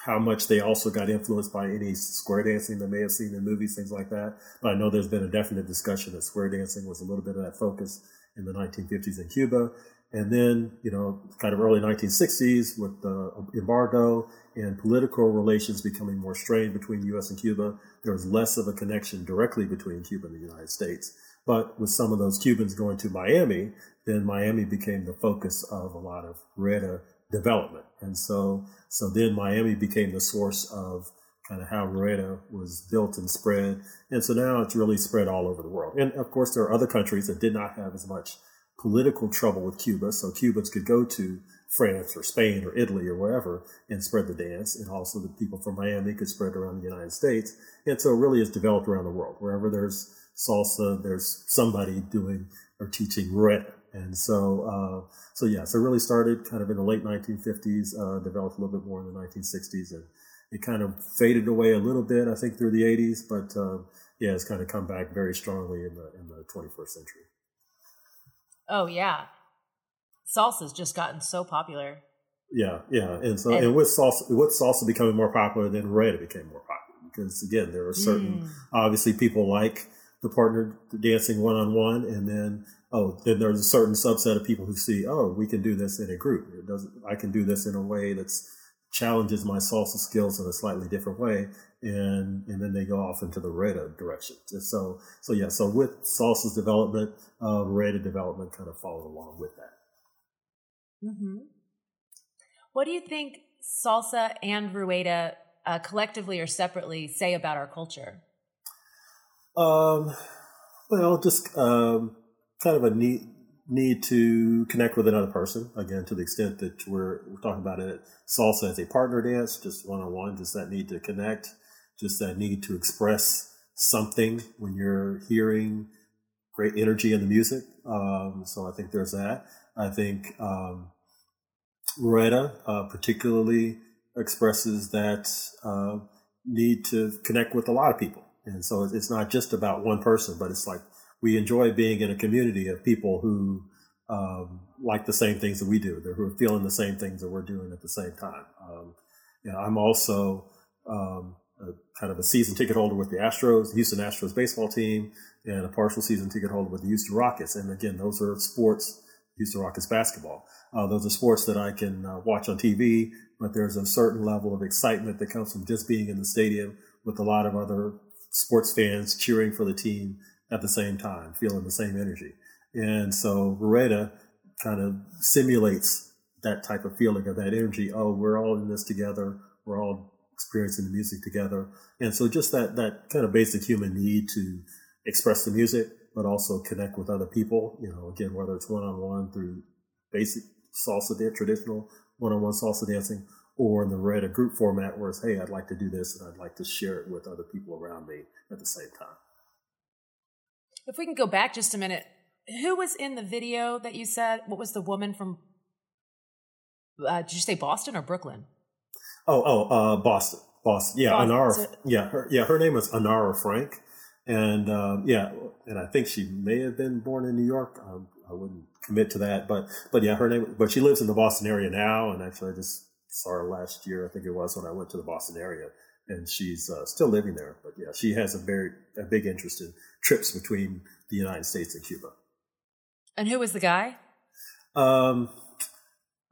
how much they also got influenced by any square dancing they may have seen in movies, things like that. But I know there's been a definite discussion that square dancing was a little bit of that focus in the 1950s in Cuba. And then, you know, kind of early 1960s with the embargo and political relations becoming more strained between the U.S. and Cuba, there was less of a connection directly between Cuba and the United States. But with some of those Cubans going to Miami, then Miami became the focus of a lot of Rueda development. And so, so then Miami became the source of kind of how Rueda was built and spread. And so now it's really spread all over the world. And of course, there are other countries that did not have as much political trouble with Cuba, so Cubans could go to France or Spain or Italy or wherever and spread the dance, and also the people from Miami could spread around the United States. And so it really is developed around the world. Wherever there's salsa, there's somebody doing or teaching Rueda. And so, uh, so yeah, so it really started kind of in the late 1950s, uh, developed a little bit more in the 1960s, and it kind of faded away a little bit, I think, through the 80s, but um, yeah, it's kind of come back very strongly in the in the 21st century. Oh yeah, salsa's just gotten so popular. Yeah, yeah, and so and, and with salsa, with salsa becoming more popular, then Rueda became more popular because again, there are certain mm. obviously people like the partner dancing one on one, and then oh, then there's a certain subset of people who see, oh, we can do this in a group. It doesn't. I can do this in a way that's challenges my salsa skills in a slightly different way, and and then they go off into the Rueda direction. And so so yeah, so with salsa's development, uh, Rueda development kind of followed along with that. Mm-hmm. What do you think salsa and Rueda uh, collectively or separately say about our culture? Um, well, just um, kind of a need need to connect with another person again to the extent that we're, we're talking about it salsa as a partner dance just one-on-one just that need to connect just that need to express something when you're hearing great energy in the music um, so i think there's that i think um, uh, particularly expresses that uh, need to connect with a lot of people and so it's not just about one person but it's like we enjoy being in a community of people who um, like the same things that we do, who are feeling the same things that we're doing at the same time. Um, you know, I'm also um, a, kind of a season ticket holder with the Astros, Houston Astros baseball team, and a partial season ticket holder with the Houston Rockets. And again, those are sports, Houston Rockets basketball. Uh, those are sports that I can uh, watch on TV, but there's a certain level of excitement that comes from just being in the stadium with a lot of other sports fans cheering for the team at the same time, feeling the same energy. And so Rueda kind of simulates that type of feeling of that energy. Oh, we're all in this together. We're all experiencing the music together. And so just that, that kind of basic human need to express the music, but also connect with other people, you know, again, whether it's one on one through basic salsa dance, traditional one on one salsa dancing, or in the Rueda group format where it's, hey, I'd like to do this and I'd like to share it with other people around me at the same time. If we can go back just a minute, who was in the video that you said? What was the woman from? Uh, did you say Boston or Brooklyn? Oh, oh, uh, Boston, Boston. Yeah, Boston. Anara. Yeah, her, yeah, her name is Anara Frank, and um, yeah, and I think she may have been born in New York. Um, I wouldn't commit to that, but but yeah, her name. But she lives in the Boston area now, and actually, I just saw her last year. I think it was when I went to the Boston area and she's uh, still living there. But yeah, she has a very a big interest in trips between the United States and Cuba. And who was the guy? Um,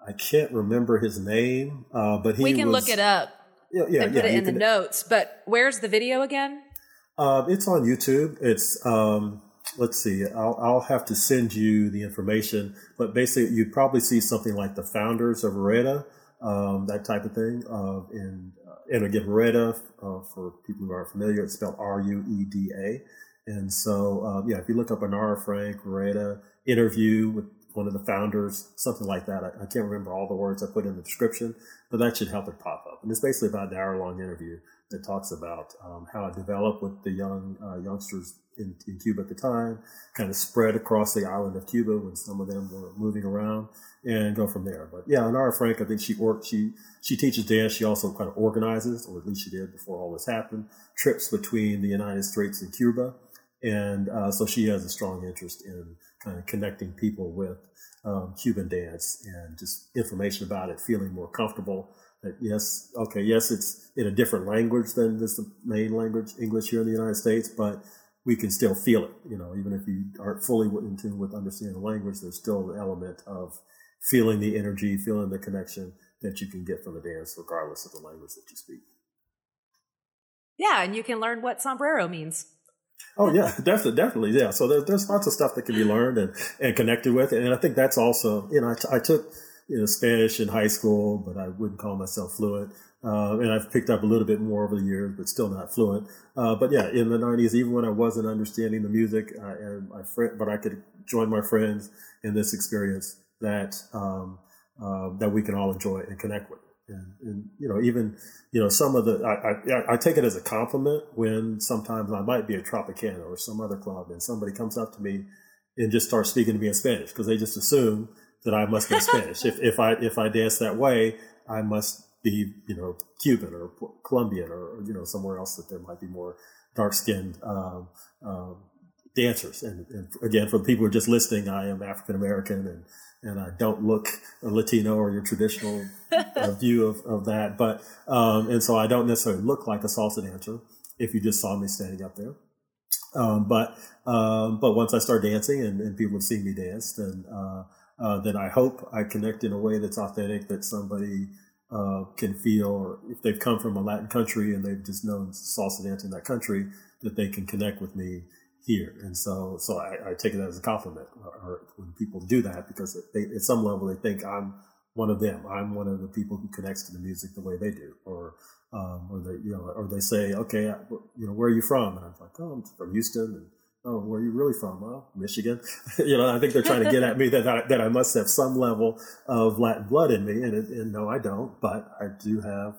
I can't remember his name, uh, but he. We can was, look it up. Yeah, yeah, and put yeah, it in the notes. But where's the video again? Uh, it's on YouTube. It's um, let's see. I'll, I'll have to send you the information. But basically, you'd probably see something like the founders of Rueda, um, that type of thing. Uh, in and again, Rueda, uh, for people who aren't familiar, it's spelled R U E D A. And so, um, yeah, if you look up Anara Frank, Rueda, interview with one of the founders, something like that. I, I, can't remember all the words I put in the description, but that should help it pop up. And it's basically about an hour long interview that talks about um, how it developed with the young uh, youngsters in, in, Cuba at the time, kind of spread across the island of Cuba when some of them were moving around, and go from there. But yeah, Anara Frank, I think she worked, she she teaches dance. She also kind of organizes, or at least she did before all this happened, trips between the United States and Cuba, and uh, so she has a strong interest in kind of connecting people with um, Cuban dance and just information about it, feeling more comfortable. Yes, okay, yes, it's in a different language than just the main language, English here in the United States, but we can still feel it. You know, even if you aren't fully in tune with understanding the language, there's still an element of feeling the energy, feeling the connection that you can get from the dance, regardless of the language that you speak. Yeah, and you can learn what sombrero means. Oh yeah, definitely, definitely, yeah. So there, there's lots of stuff that can be learned and, and connected with, and I think that's also, you know, I, t- I took you know Spanish in high school, but I wouldn't call myself fluent. Uh, and I've picked up a little bit more over the years, but still not fluent. Uh, but yeah, in the '90s, even when I wasn't understanding the music, I, and my friend, but I could join my friends in this experience that um, uh, that we can all enjoy and connect with. And, and, you know, even you know, some of the I, I, I, take it as a compliment when sometimes I might be at Tropicana or some other club, and somebody comes up to me and just starts speaking to me in Spanish because they just assume that I must be Spanish. if if I if I dance that way, I must be you know Cuban or Colombian or you know somewhere else that there might be more dark skinned um, um, dancers. And, and, again, for the people who are just listening, I am African American and and I don't look Latino or your traditional uh, view of, of that. But um, and so I don't necessarily look like a salsa dancer if you just saw me standing up there. Um, but um, but once I start dancing and, and people have seen me dance, then uh, uh, then I hope I connect in a way that's authentic, that somebody uh, can feel, or if they've come from a Latin country and they've just known salsa dance in that country, that they can connect with me here. And so, so I, I take it as a compliment or, or when people do that because they, at some level they think I'm one of them. I'm one of the people who connects to the music the way they do, or um, or they you know, or they say, okay, you know, where are you from? And I'm like, oh, I'm from Houston. And oh, where are you really from? Well, Michigan. you know, I think they're trying to get at me that I, that I must have some level of Latin blood in me, and, and no, I don't. But I do have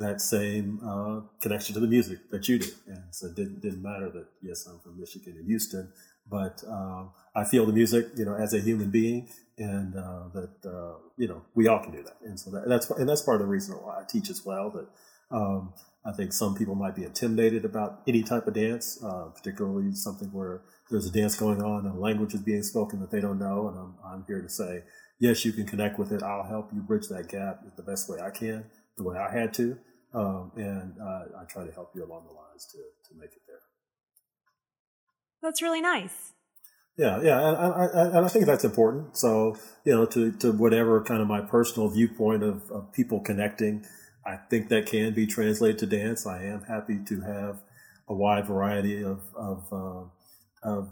that same uh, connection to the music that you do. And so it didn't, didn't matter that, yes, I'm from Michigan and Houston, but um, I feel the music, you know, as a human being, and uh, that, uh, you know, we all can do that. And so that, that's, and that's part of the reason why I teach as well, that um, I think some people might be intimidated about any type of dance, uh, particularly something where there's a dance going on and a language is being spoken that they don't know. And I'm, I'm here to say, yes, you can connect with it. I'll help you bridge that gap the best way I can, the way I had to. Um, and uh, I try to help you along the lines to, to make it there. That's really nice. Yeah, yeah, and I, and I think that's important. So, you know, to, to whatever kind of my personal viewpoint of, of people connecting, I think that can be translated to dance. I am happy to have a wide variety of, of, uh, of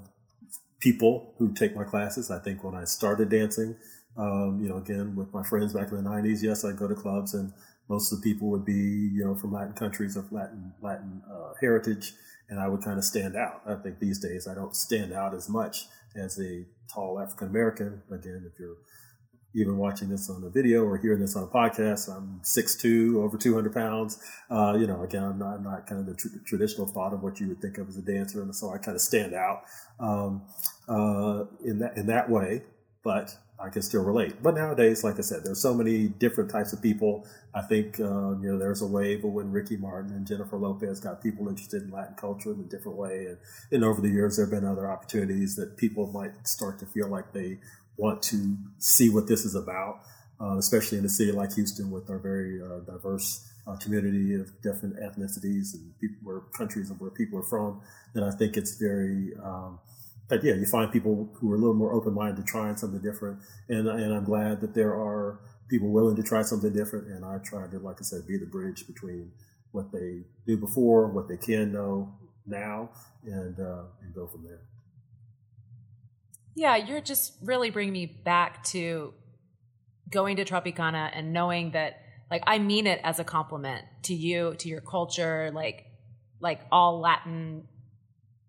people who take my classes. I think when I started dancing, um, you know, again, with my friends back in the 90s, yes, I'd go to clubs and most of the people would be, you know, from Latin countries of Latin Latin uh, heritage, and I would kind of stand out. I think these days I don't stand out as much as a tall African American. Again, if you're even watching this on a video or hearing this on a podcast, I'm 6'2", over 200 pounds. Uh, you know, again, I'm not, I'm not kind of the tr- traditional thought of what you would think of as a dancer, and so I kind of stand out um, uh, in that in that way. But I can still relate. But nowadays, like I said, there's so many different types of people. I think uh, you know there's a wave of when Ricky Martin and Jennifer Lopez got people interested in Latin culture in a different way, and, and over the years there have been other opportunities that people might start to feel like they want to see what this is about, uh, especially in a city like Houston with our very uh, diverse uh, community of different ethnicities and people, where countries and where people are from. then I think it's very um, but yeah, you find people who are a little more open minded to trying something different, and and I'm glad that there are people willing to try something different. And I try to, like I said, be the bridge between what they knew before, what they can know now, and uh, and go from there. Yeah, you're just really bringing me back to going to Tropicana and knowing that, like, I mean it as a compliment to you, to your culture, like, like all Latin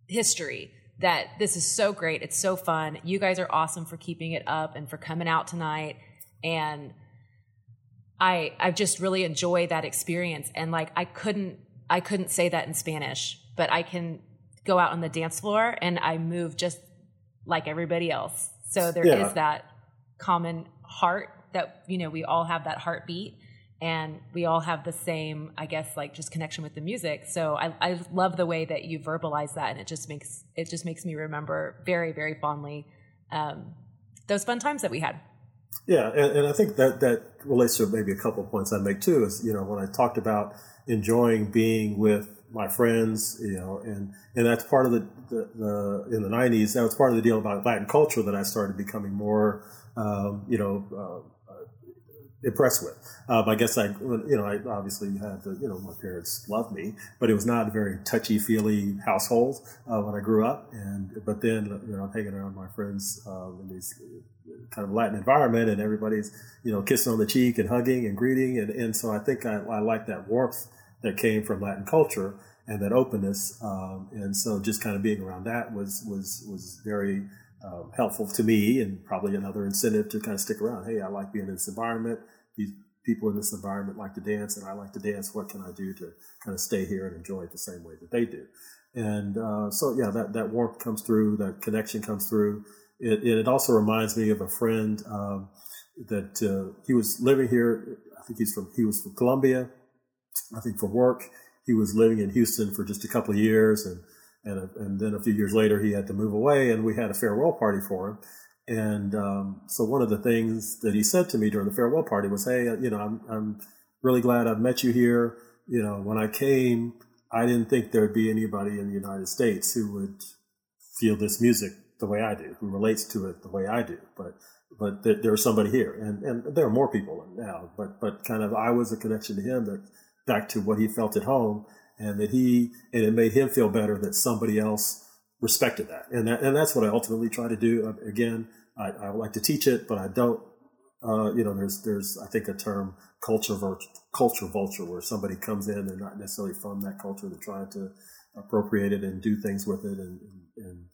history that this is so great. It's so fun. You guys are awesome for keeping it up and for coming out tonight. And I I just really enjoy that experience. And like I couldn't I couldn't say that in Spanish, but I can go out on the dance floor and I move just like everybody else. So there yeah. is that common heart that you know we all have that heartbeat and we all have the same i guess like just connection with the music so I, I love the way that you verbalize that and it just makes it just makes me remember very very fondly um, those fun times that we had yeah and, and i think that that relates to maybe a couple of points i make too is you know when i talked about enjoying being with my friends you know and and that's part of the, the, the in the 90s that was part of the deal about latin culture that i started becoming more um, you know uh, impressed with. Um, I guess I, you know, I obviously had to, you know, my parents loved me, but it was not a very touchy feely household uh, when I grew up. And but then, you know, hanging around my friends um, in these kind of Latin environment, and everybody's, you know, kissing on the cheek and hugging and greeting, and and so I think I, I like that warmth that came from Latin culture and that openness. Um, and so just kind of being around that was was was very um, helpful to me and probably another incentive to kind of stick around. Hey, I like being in this environment. These people in this environment like to dance, and I like to dance. What can I do to kind of stay here and enjoy it the same way that they do? And uh, so, yeah, that, that warmth comes through, that connection comes through. It, it also reminds me of a friend um, that uh, he was living here. I think he's from he was from Colombia. I think for work, he was living in Houston for just a couple of years, and and, and then a few years later he had to move away and we had a farewell party for him and um, so one of the things that he said to me during the farewell party was hey you know i'm, I'm really glad i've met you here you know when i came I didn't think there'd be anybody in the United States who would feel this music the way I do, who relates to it the way I do. But but th- there was somebody here, and and there are more people now. But but kind of I was a connection to him that back to what he felt at home, and that he and it made him feel better that somebody else respected that, and that and that's what I ultimately try to do. Uh, again, I, I like to teach it, but I don't. Uh, you know, there's there's I think a term culture culture vulture where somebody comes in, they're not necessarily from that culture, they're trying to appropriate it and do things with it, and and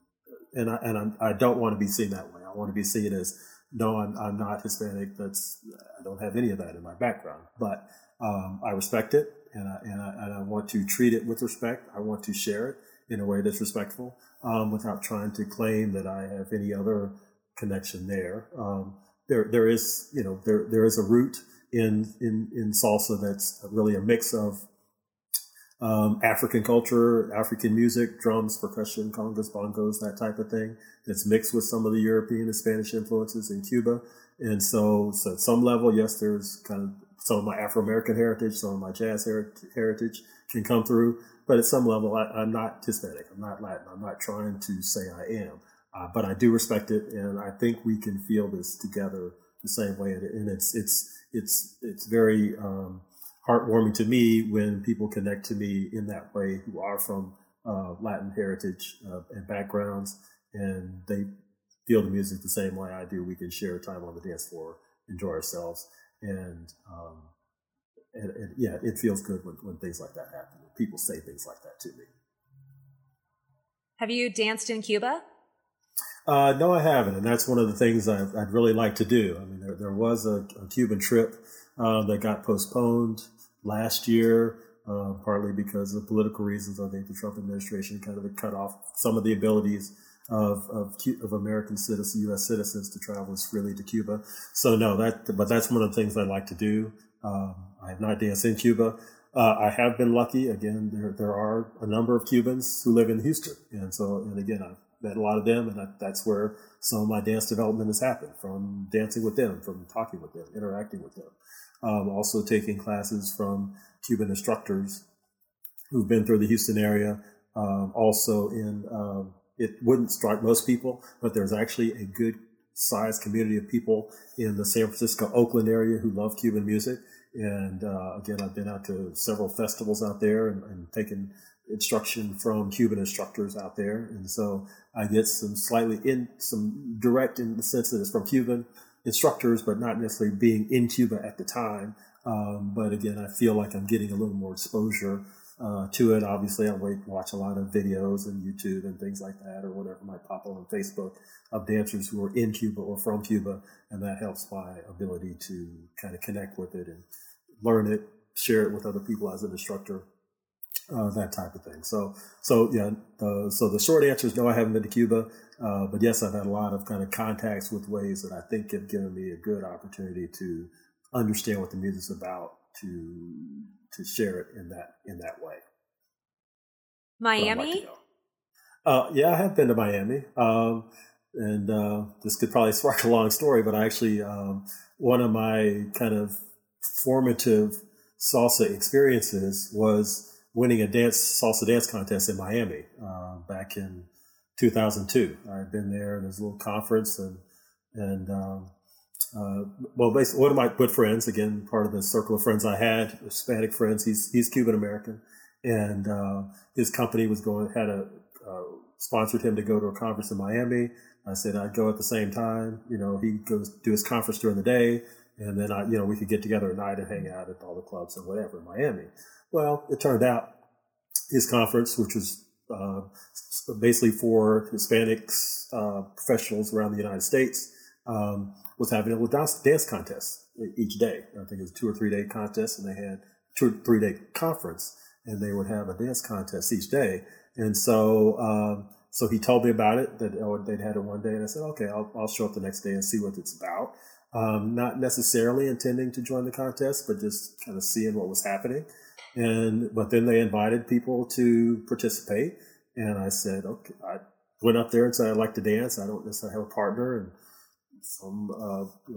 and I and I'm, I do not want to be seen that way. I want to be seen as no, I'm I'm not Hispanic. That's I don't have any of that in my background, but um, I respect it, and I, and I and I want to treat it with respect. I want to share it in a way that's respectful, um, without trying to claim that I have any other connection there. Um, there there is you know there there is a root in in in salsa that's really a mix of um, African culture, African music, drums, percussion, congas, bongos, that type of thing. That's mixed with some of the European and Spanish influences in Cuba. And so, so at some level, yes, there's kind of some of my Afro American heritage, some of my jazz heritage can come through. But at some level, I, am not Hispanic. I'm not Latin. I'm not trying to say I am. Uh, but I do respect it, and I think we can feel this together the same way. And it's it's it's it's very um, heartwarming to me when people connect to me in that way who are from uh, Latin heritage uh, and backgrounds, and they feel the music the same way I do. We can share time on the dance floor, enjoy ourselves, and, um, and, and yeah, it feels good when, when things like that happen. When people say things like that to me. Have you danced in Cuba? Uh, no, I haven't, and that's one of the things i would really like to do. I mean, there, there was a, a Cuban trip uh, that got postponed last year, uh, partly because of political reasons. I think the Trump administration kind of cut off some of the abilities of of, of American citizens, U.S. citizens, to travel as freely to Cuba. So no, that but that's one of the things I like to do. Um, I have not danced in Cuba. Uh, I have been lucky. Again, there there are a number of Cubans who live in Houston, and so and again, I've met a lot of them, and I, that's where some of my dance development has happened from dancing with them, from talking with them, interacting with them um, also taking classes from Cuban instructors who've been through the Houston area. Um, also in, um, it wouldn't strike most people, but there's actually a good sized community of people in the San Francisco, Oakland area who love Cuban music. And uh, again, I've been out to several festivals out there and, and taken instruction from Cuban instructors out there. And so I get some slightly in, some direct in the sense that it's from Cuban instructors, but not necessarily being in Cuba at the time. Um, but again, I feel like I'm getting a little more exposure uh, to it. Obviously, I watch a lot of videos and YouTube and things like that, or whatever might pop up on Facebook of dancers who are in Cuba or from Cuba, and that helps my ability to kind of connect with it and learn it, share it with other people as an instructor, uh, that type of thing. So, so yeah. So the short answer is no, I haven't been to Cuba. Uh, but yes, I've had a lot of kind of contacts with ways that I think have given me a good opportunity to understand what the music's about to to share it in that in that way. Miami. Uh, yeah, I have been to Miami, um, and uh, this could probably spark a long story. But I actually, um, one of my kind of formative salsa experiences was winning a dance salsa dance contest in Miami uh, back in 2002. I'd been there. There's a little conference and and um, uh, well, basically, one of my good friends, again, part of the circle of friends I had, Hispanic friends. He's he's Cuban American, and uh, his company was going had a uh, sponsored him to go to a conference in Miami. I said I'd go at the same time. You know, he goes do his conference during the day, and then I, you know, we could get together at night and hang out at all the clubs and whatever in Miami. Well, it turned out his conference, which was uh, basically for Hispanics uh, professionals around the United States, um, was having a dance, dance contest each day. I think it was two or three day contest, and they had two or three day conference, and they would have a dance contest each day. And so, um, so he told me about it that oh, they'd had it one day, and I said, okay, I'll, I'll show up the next day and see what it's about. Um, not necessarily intending to join the contest, but just kind of seeing what was happening. And but then they invited people to participate, and I said, okay. I went up there and said I'd like to dance. I don't necessarily have a partner, and some uh,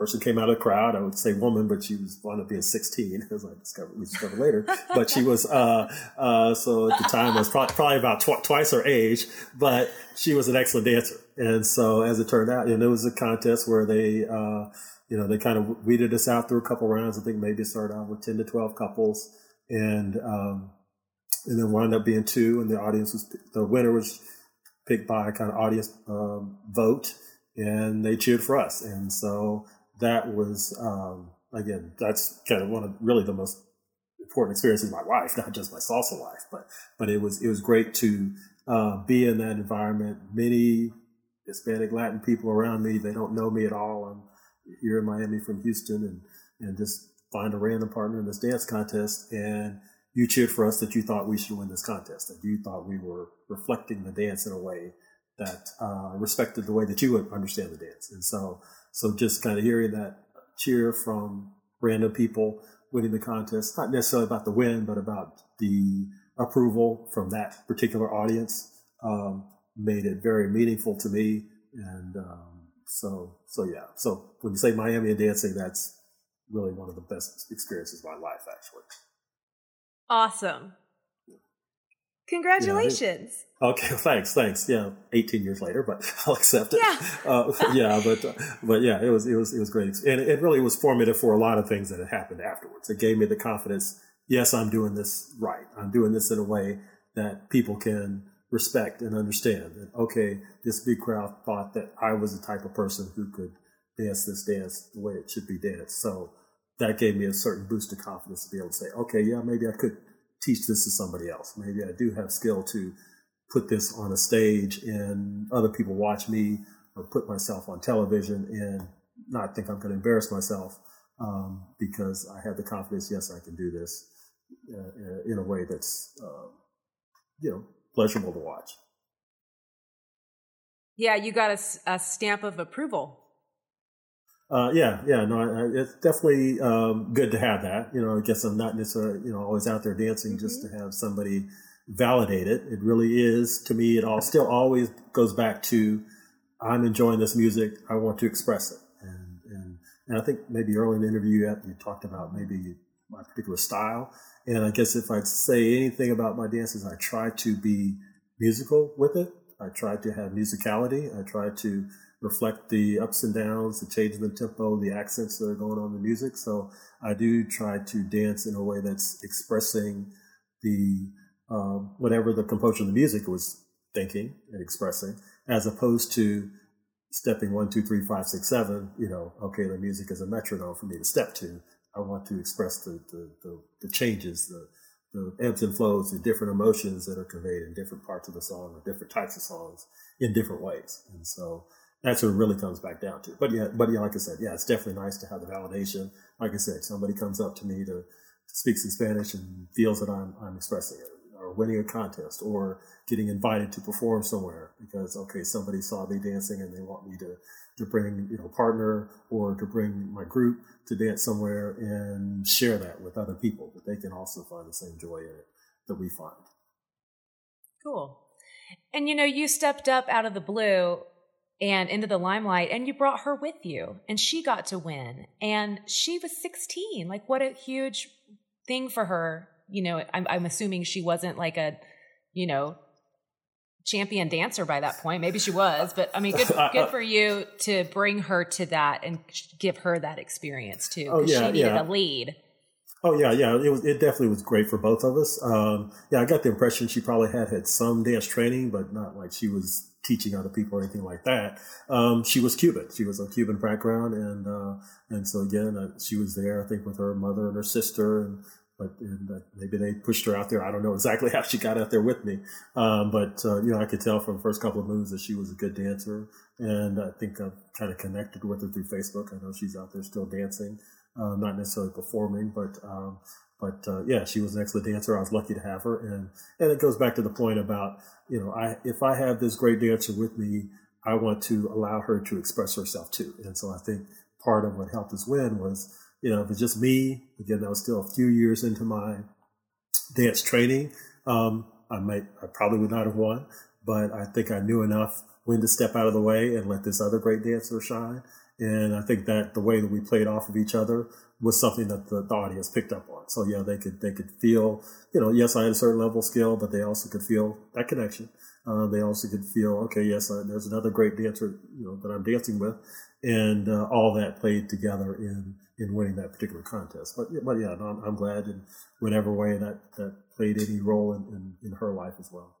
person came out of the crowd. I would say woman, but she was wound up being 16, as I discovered, we discovered later. but she was, uh, uh, so at the time I was probably, probably about tw- twice her age, but she was an excellent dancer. And so as it turned out, know, it was a contest where they, uh, you know, they kind of weeded us out through a couple rounds. I think maybe it started out with 10 to 12 couples and, um, and then wound up being two and the audience was, the winner was picked by a kind of audience, um, vote and they cheered for us. And so that was, um, again, that's kind of one of really the most important experiences of my life, not just my salsa life, but, but it was, it was great to, uh, be in that environment. Many Hispanic Latin people around me, they don't know me at all. I'm here in Miami from Houston and, and just find a random partner in this dance contest. And you cheered for us that you thought we should win this contest, that you thought we were reflecting the dance in a way that uh, respected the way that you would understand the dance. And so, so just kind of hearing that cheer from random people winning the contest, not necessarily about the win, but about the approval from that particular audience, um, made it very meaningful to me. And um, so, so yeah. So when you say Miami and dancing, that's really one of the best experiences of my life, actually. Awesome. Congratulations. Yeah, okay, thanks, thanks. Yeah, 18 years later, but I'll accept it. Yeah, uh, yeah but uh, but yeah, it was it was it was great, and it really was formative for a lot of things that had happened afterwards. It gave me the confidence. Yes, I'm doing this right. I'm doing this in a way that people can respect and understand. That okay, this big crowd thought that I was the type of person who could dance this dance the way it should be danced. So that gave me a certain boost of confidence to be able to say, okay, yeah, maybe I could teach this to somebody else. Maybe I do have skill to put this on a stage and other people watch me or put myself on television and not think I'm going to embarrass myself um, because I have the confidence, yes, I can do this uh, in a way that's, uh, you know, pleasurable to watch. Yeah, you got a, a stamp of approval. Uh, yeah, yeah, no, I, it's definitely um, good to have that. You know, I guess I'm not necessarily, you know, always out there dancing mm-hmm. just to have somebody validate it. It really is to me. It all still always goes back to I'm enjoying this music. I want to express it, and and, and I think maybe early in the interview you talked about maybe my particular style. And I guess if I'd say anything about my dances, I try to be musical with it. I try to have musicality. I try to reflect the ups and downs, the change in the tempo, the accents that are going on in the music. So I do try to dance in a way that's expressing the uh, whatever the composer of the music was thinking and expressing, as opposed to stepping one, two, three, five, six, seven. You know, okay, the music is a metronome for me to step to. I want to express the the, the, the changes, the the ebbs and flows, the different emotions that are conveyed in different parts of the song or different types of songs in different ways. And so that's what it really comes back down to. But yeah, but yeah, like I said, yeah, it's definitely nice to have the validation. Like I said, somebody comes up to me to, to speaks in Spanish and feels that I'm I'm expressing it, or winning a contest, or getting invited to perform somewhere because okay, somebody saw me dancing and they want me to to bring you know partner or to bring my group to dance somewhere and share that with other people that they can also find the same joy in it that we find. Cool. And you know, you stepped up out of the blue and into the limelight and you brought her with you and she got to win and she was 16 like what a huge thing for her you know i'm, I'm assuming she wasn't like a you know champion dancer by that point maybe she was but i mean good good for you to bring her to that and give her that experience too oh, yeah, she needed yeah. a lead Oh yeah, yeah. It was. It definitely was great for both of us. Um, yeah, I got the impression she probably had had some dance training, but not like she was teaching other people or anything like that. Um, she was Cuban. She was a Cuban background, and uh, and so again, uh, she was there. I think with her mother and her sister, and but and, uh, maybe they pushed her out there. I don't know exactly how she got out there with me, um, but uh, you know, I could tell from the first couple of moves that she was a good dancer, and I think I've kind of connected with her through Facebook. I know she's out there still dancing, uh, not necessarily performing, but. Um, but uh, yeah, she was an excellent dancer. I was lucky to have her, and and it goes back to the point about you know, I if I have this great dancer with me, I want to allow her to express herself too. And so I think part of what helped us win was, you know, if it's just me, again, that was still a few years into my dance training. Um, I might, I probably would not have won, but I think I knew enough when to step out of the way and let this other great dancer shine. And I think that the way that we played off of each other was something that the, the, audience picked up on. So yeah, they could they could feel, you know, yes, I had a certain level of skill, but they also could feel that connection. Uh, they also could feel, okay, yes, uh, there's another great dancer, you know, that I'm dancing with, and uh, all that played together in in winning that particular contest. But but yeah, I'm, I'm, glad in whatever way that that played any role in, in, in her life as well.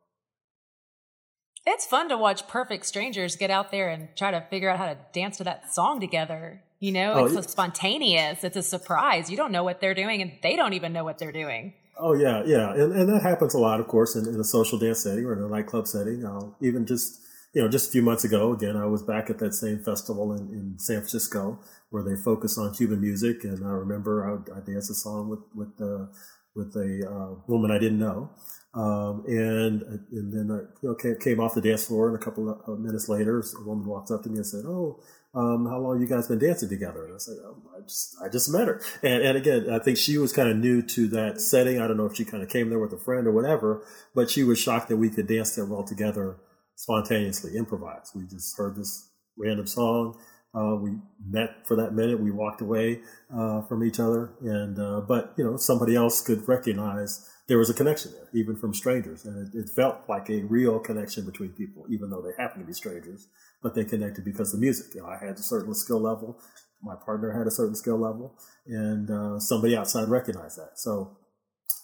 It's fun to watch perfect strangers get out there and try to figure out how to dance to that song together. You know, oh, it's yeah. spontaneous. It's a surprise. You don't know what they're doing, and they don't even know what they're doing. Oh yeah, yeah, and and that happens a lot, of course, in, in a social dance setting or in a nightclub setting. Uh, even just you know, just a few months ago, again, I was back at that same festival in, in San Francisco where they focus on Cuban music, and I remember I, I danced a song with with uh, with a uh, woman I didn't know, um, and and then I you know, came, came off the dance floor, and a couple of minutes later, a woman walked up to me and said, "Oh, um, how long you guys been dancing together?" And I said, oh, "I just I just met her." And and again, I think she was kind of new to that setting. I don't know if she kind of came there with a friend or whatever, but she was shocked that we could dance that well together, spontaneously, improvise. We just heard this random song. Uh, we met for that minute. We walked away uh, from each other, and uh, but you know somebody else could recognize there was a connection there, even from strangers. And it, it, felt like a real connection between people, even though they happened to be strangers, but they connected because of the music. You know, I had a certain skill level, my partner had a certain skill level, and uh, somebody outside recognized that. So,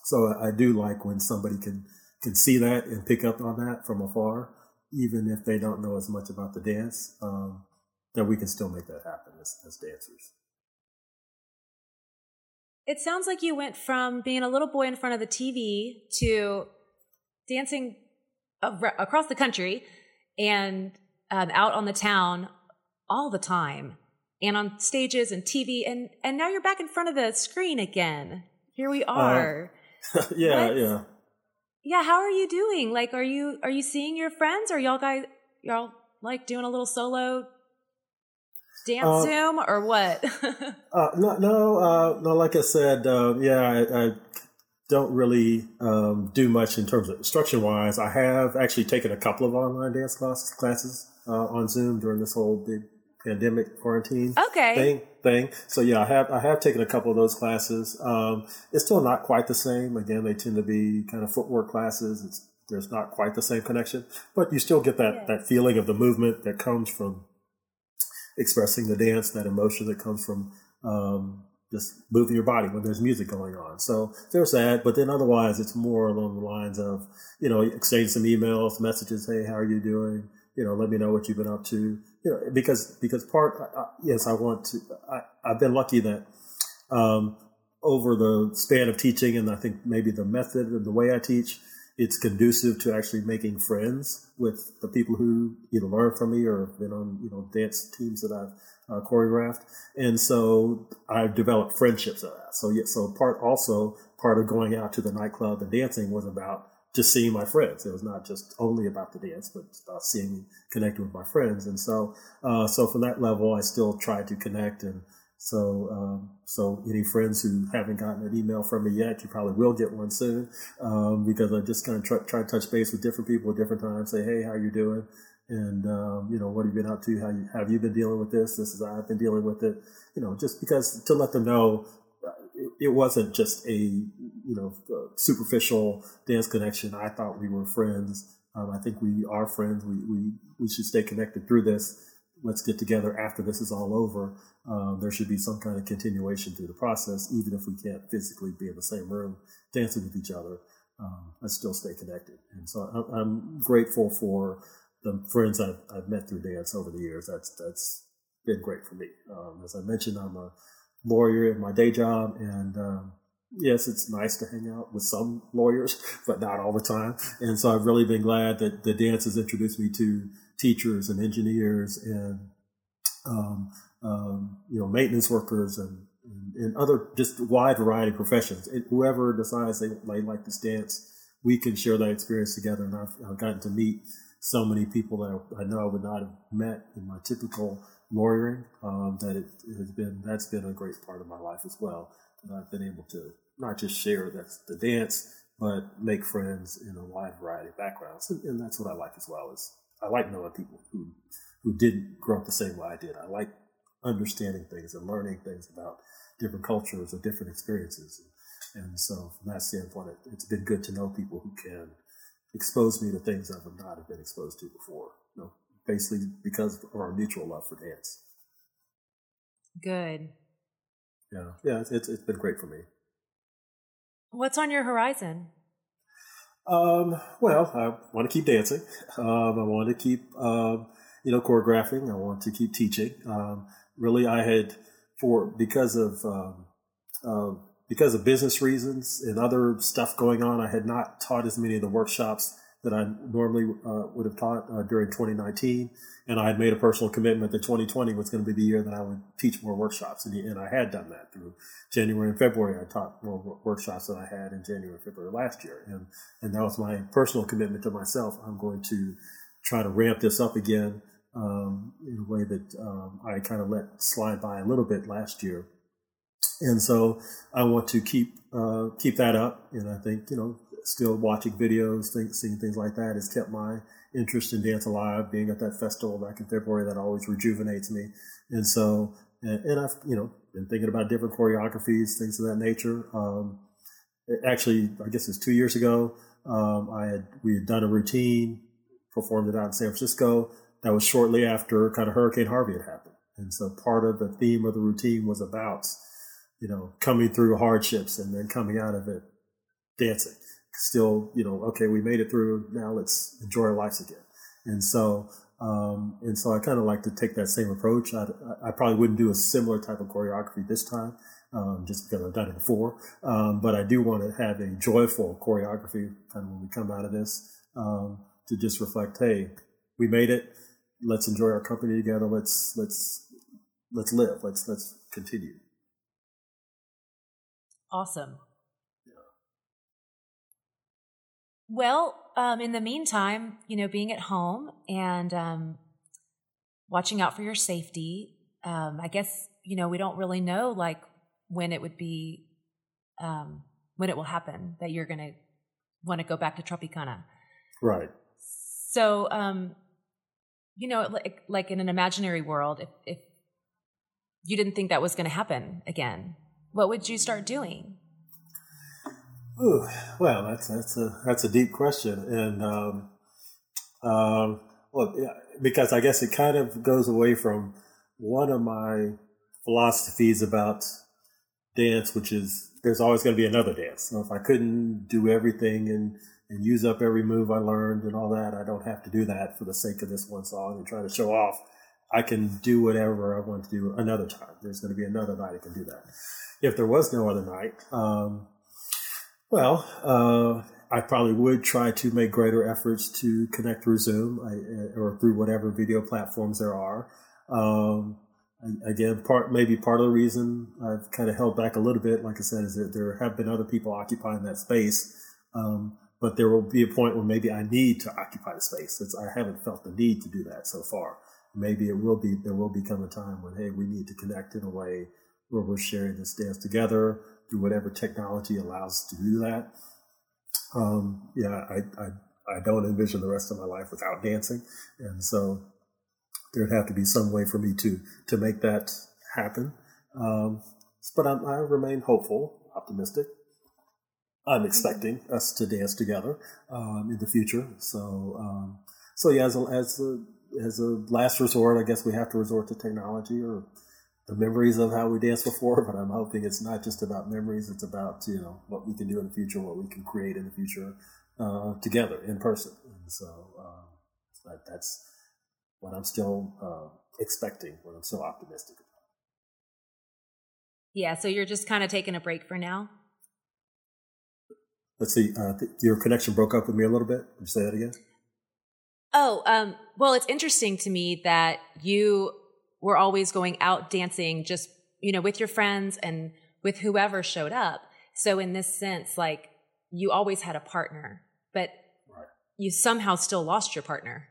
so I do like when somebody can can see that and pick up on that from afar, even if they don't know as much about the dance. Um, that we can still make that happen as, as dancers. It sounds like you went from being a little boy in front of the TV to dancing across the country and um, out on the town all the time and on stages and TV and and now you're back in front of the screen again. Here we uh, are. Uh, yeah, yeah. Yeah, how are you doing? Like are you are you seeing your friends? Are y'all guys y'all like doing a little solo dance uh, Zoom or what? uh, no, no, uh, no. Like I said, uh, yeah, I, I, don't really um, do much in terms of instruction wise. I have actually taken a couple of online dance classes, classes uh, on Zoom during this whole big pandemic quarantine okay. thing. Thing. So yeah, I have I have taken a couple of those classes. Um, it's still not quite the same. Again, they tend to be kind of footwork classes. It's, there's not quite the same connection, but you still get that, yeah. that feeling of the movement that comes from expressing the dance, that emotion that comes from um, just moving your body when there's music going on. So there's that, but then otherwise it's more along the lines of, you know, exchange some emails, messages. Hey, how are you doing? You know, let me know what you've been up to. You know, because, because part, uh, yes, I want to, I, I've been lucky that, um, over the span of teaching and I think maybe the method and the way I teach, it's conducive to actually making friends with the people who either learn from me or been on you know dance teams that I've uh, choreographed, and so I've developed friendships of that. So yeah, so part also part of going out to the nightclub and dancing was about just seeing my friends. It was not just only about the dance, but about seeing, connecting with my friends. And so, uh, so from that level, I still try to connect and so, um, so any friends who haven't gotten an email from me yet, you probably will get one soon, um, because I just kind of try, try to touch base with different people at different times. Say, hey, how you doing? And um, you know, what have you been up to? How you, have you been dealing with this? This is how I've been dealing with it. You know, just because to let them know uh, it, it wasn't just a you know superficial dance connection. I thought we were friends. Um, I think we are friends. We we we should stay connected through this. Let's get together after this is all over um, there should be some kind of continuation through the process, even if we can't physically be in the same room dancing with each other. Um, I still stay connected, and so I'm, I'm grateful for the friends I've, I've, met through dance over the years. That's that's been great for me. Um, as I mentioned, I'm a lawyer in my day job, and um, yes, it's nice to hang out with some lawyers, but not all the time. And so I've really been glad that the dance has introduced me to teachers and engineers and um, um, you know, maintenance workers and, and, other just wide variety of professions. It, whoever decides they, they like this dance, we can share that experience together. And I've, I've gotten to meet so many people that I, I, know I would not have met in my typical lawyering. Um, that it, it, has been that's been a great part of my life as well. That I've been able to not just share that's the dance, but make friends in a wide variety of backgrounds, and, and that's what I like as well is I like knowing people who who didn't grow up the same way I did. I like understanding things and learning things about different cultures and different experiences. And so, from that standpoint, it, has been good to know people who can expose me to things I would not have been exposed to before. You know, basically because of our mutual love for dance. Good. Yeah, yeah, it's it's been great for me. What's on your horizon? Um, well, I want to keep dancing. Um, I want to keep, um, you know, choreographing. I want to keep teaching. Um, really, I had for because of uh, because of business reasons and other stuff going on, I had not taught as many of the workshops that I normally uh, would have taught uh, during 2019. And I had made a personal commitment that 2020 was going to be the year that I would teach more workshops. And, and I had done that through January and February. I taught more workshops than I had in January and February last year. And, and that was my personal commitment to myself. I'm going to try to ramp this up again um, in a way that um, I kind of let slide by a little bit last year. And so I want to keep uh, keep that up. And I think you know, still watching videos, seeing things like that has kept my interest in dance alive. Being at that festival back in February, that always rejuvenates me. And so, and, and I've you know been thinking about different choreographies, things of that nature. Um, actually, I guess it's two years ago. Um, I had we had done a routine, performed it out in San Francisco that was shortly after kind of Hurricane Harvey had happened. And so part of the theme of the routine was about, you know, coming through hardships and then coming out of it dancing. Still, you know, okay, we made it through. Now let's enjoy our lives again. And so, um, and so I kind of like to take that same approach. I, I probably wouldn't do a similar type of choreography this time, um, just because I've done it before. Um, but I do want to have a joyful choreography kind of when we come out of this, um, to just reflect, hey, we made it let's enjoy our company together. Let's let's let's live. Let's let's continue. Awesome. Yeah. Well, um, in the meantime, you know, being at home and um, watching out for your safety. Um, I guess you know we don't really know like when it would be, um, when it will happen that you're going to want to go back to Tropicana. Right. So, um, you know, like, like in an imaginary world, if, if you didn't think that was going to happen again, what would you start doing? Ooh, well, that's that's a that's a deep question, and um, um, well, because I guess it kind of goes away from one of my philosophies about dance, which is there's always going to be another dance. So if I couldn't do everything and and use up every move I learned and all that. I don't have to do that for the sake of this one song and try to show off. I can do whatever I want to do another time. There's going to be another night I can do that. If there was no other night, um, well, uh, I probably would try to make greater efforts to connect through Zoom I, or through whatever video platforms there are. Um, again, part maybe part of the reason I've kind of held back a little bit, like I said, is that there have been other people occupying that space. Um, but there will be a point where maybe I need to occupy the space. I haven't felt the need to do that so far. Maybe it will be, there will become a time when, hey, we need to connect in a way where we're sharing this dance together through whatever technology allows to do that. Um, yeah, I, I, I don't envision the rest of my life without dancing. And so there'd have to be some way for me to, to make that happen. Um, but I'm, I remain hopeful, optimistic. I'm expecting us to dance together um, in the future. So, um, so yeah, as a, as a as a last resort, I guess we have to resort to technology or the memories of how we danced before. But I'm hoping it's not just about memories; it's about you know what we can do in the future, what we can create in the future uh, together in person. And so uh, that's what I'm still uh, expecting, what I'm still optimistic about. Yeah, so you're just kind of taking a break for now. Let's see. Uh, th- your connection broke up with me a little bit. Would you say that again? Oh, um, well, it's interesting to me that you were always going out dancing, just you know, with your friends and with whoever showed up. So in this sense, like you always had a partner, but right. you somehow still lost your partner.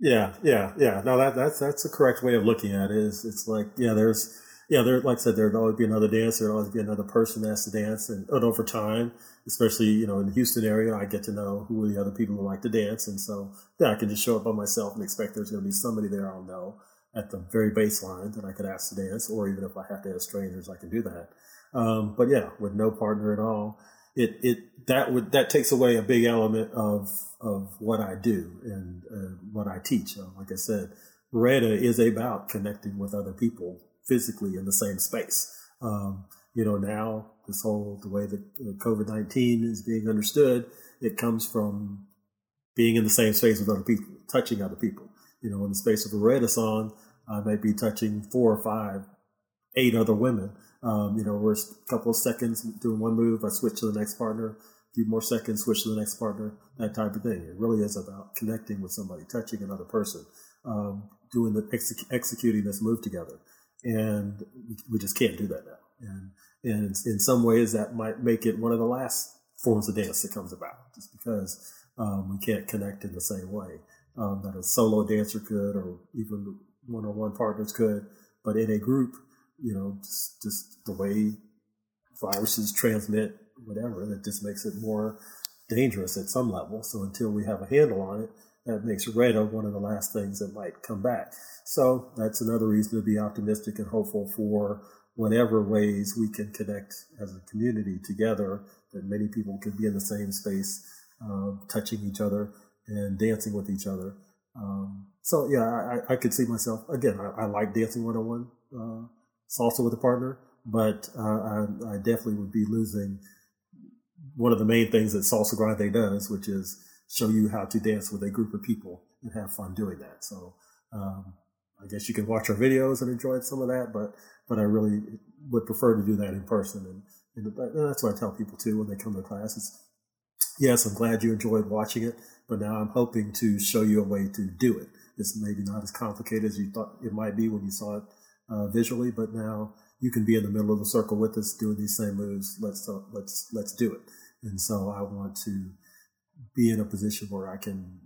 Yeah, yeah, yeah. No, that that's that's the correct way of looking at it. Is it's like yeah, there's yeah, there, like I said, there'd always be another dancer, there'd always be another person that has to dance. And, and over time, especially, you know, in the Houston area, I get to know who are the other people who like to dance. And so, yeah, I can just show up by myself and expect there's going to be somebody there I'll know at the very baseline that I could ask to dance, or even if I have to have strangers, I can do that. Um, but yeah, with no partner at all, it, it, that would, that takes away a big element of, of what I do and uh, what I teach. Uh, like I said, Rueda is about connecting with other people physically in the same space. Um, you know, now this whole the way that COVID nineteen is being understood, it comes from being in the same space with other people, touching other people. You know, in the space of a song, I might be touching four or five, eight other women. Um, you know, we're a couple of seconds doing one move, I switch to the next partner. A few more seconds, switch to the next partner. That type of thing. It really is about connecting with somebody, touching another person, um, doing the executing this move together and we just can't do that now. And and in some ways, that might make it one of the last forms of dance that comes about, just because um, we can't connect in the same way um, that a solo dancer could, or even one-on-one partners could. But in a group, you know, just, just the way viruses transmit, whatever, that just makes it more dangerous at some level. So until we have a handle on it, that makes Rueda one of the last things that might come back. So that's another reason to be optimistic and hopeful for whatever ways we can connect as a community together, that many people can be in the same space, uh, touching each other and dancing with each other. Um, so yeah, I, I, could see myself again. I, I like dancing one on one, salsa with a partner, but uh, I, I, definitely would be losing one of the main things that salsa grande does, which is show you how to dance with a group of people and have fun doing that. So um, I guess you can watch our videos and enjoy some of that, but but I really would prefer to do that in person, and, and that's what I tell people too when they come to classes. Yes, I'm glad you enjoyed watching it, but now I'm hoping to show you a way to do it. It's maybe not as complicated as you thought it might be when you saw it uh, visually, but now you can be in the middle of the circle with us doing these same moves. Let's uh, let's let's do it. And so I want to be in a position where I can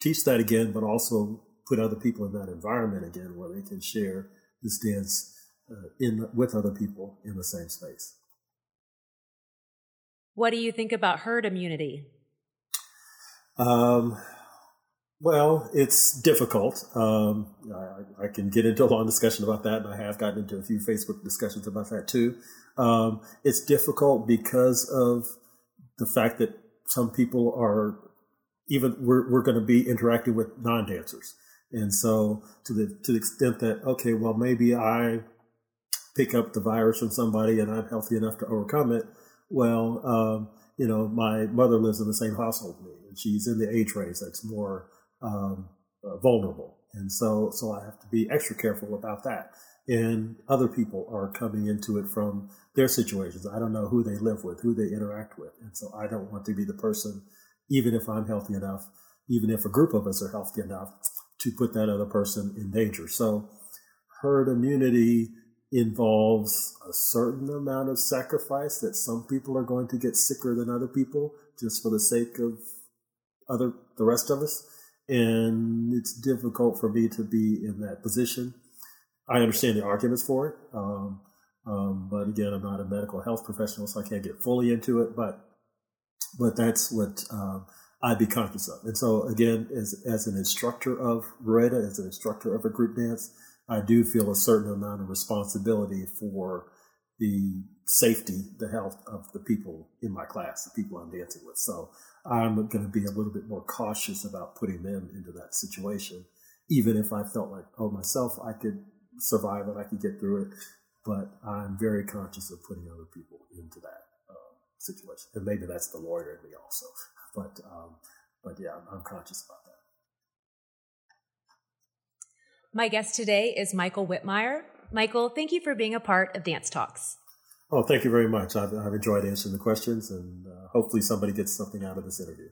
teach that again, but also put other people in that environment again where they can share this dance uh, in with other people in the same space. What do you think about herd immunity? Um, well, it's difficult. Um, I, I, can get into a long discussion about that, and I have gotten into a few Facebook discussions about that too. Um, it's difficult because of the fact that some people are even we're, we're going to be interacting with non-dancers and so to the to the extent that okay well maybe i pick up the virus from somebody and i'm healthy enough to overcome it well um, you know my mother lives in the same household with me she's in the age range that's more um, uh, vulnerable and so so i have to be extra careful about that and other people are coming into it from their situations. I don't know who they live with, who they interact with. And so I don't want to be the person, even if I'm healthy enough, even if a group of us are healthy enough, to put that other person in danger. So herd immunity involves a certain amount of sacrifice that some people are going to get sicker than other people just for the sake of other the rest of us. And it's difficult for me to be in that position. I understand the arguments for it. Um, um, but again, I'm not a medical health professional, so I can't get fully into it. But but that's what um, I'd be conscious of. And so again, as as an instructor of Rueda, as an instructor of a group dance, I do feel a certain amount of responsibility for the safety, the health of the people in my class, the people I'm dancing with. So I'm going to be a little bit more cautious about putting them into that situation, even if I felt like, oh, myself, I could survive it, I could get through it but I'm very conscious of putting other people into that uh, situation. And maybe that's the lawyer in me also. But, um, but yeah, I'm conscious about that. My guest today is Michael Whitmire. Michael, thank you for being a part of Dance Talks. Oh, thank you very much. I've, I've enjoyed answering the questions, and uh, hopefully, somebody gets something out of this interview.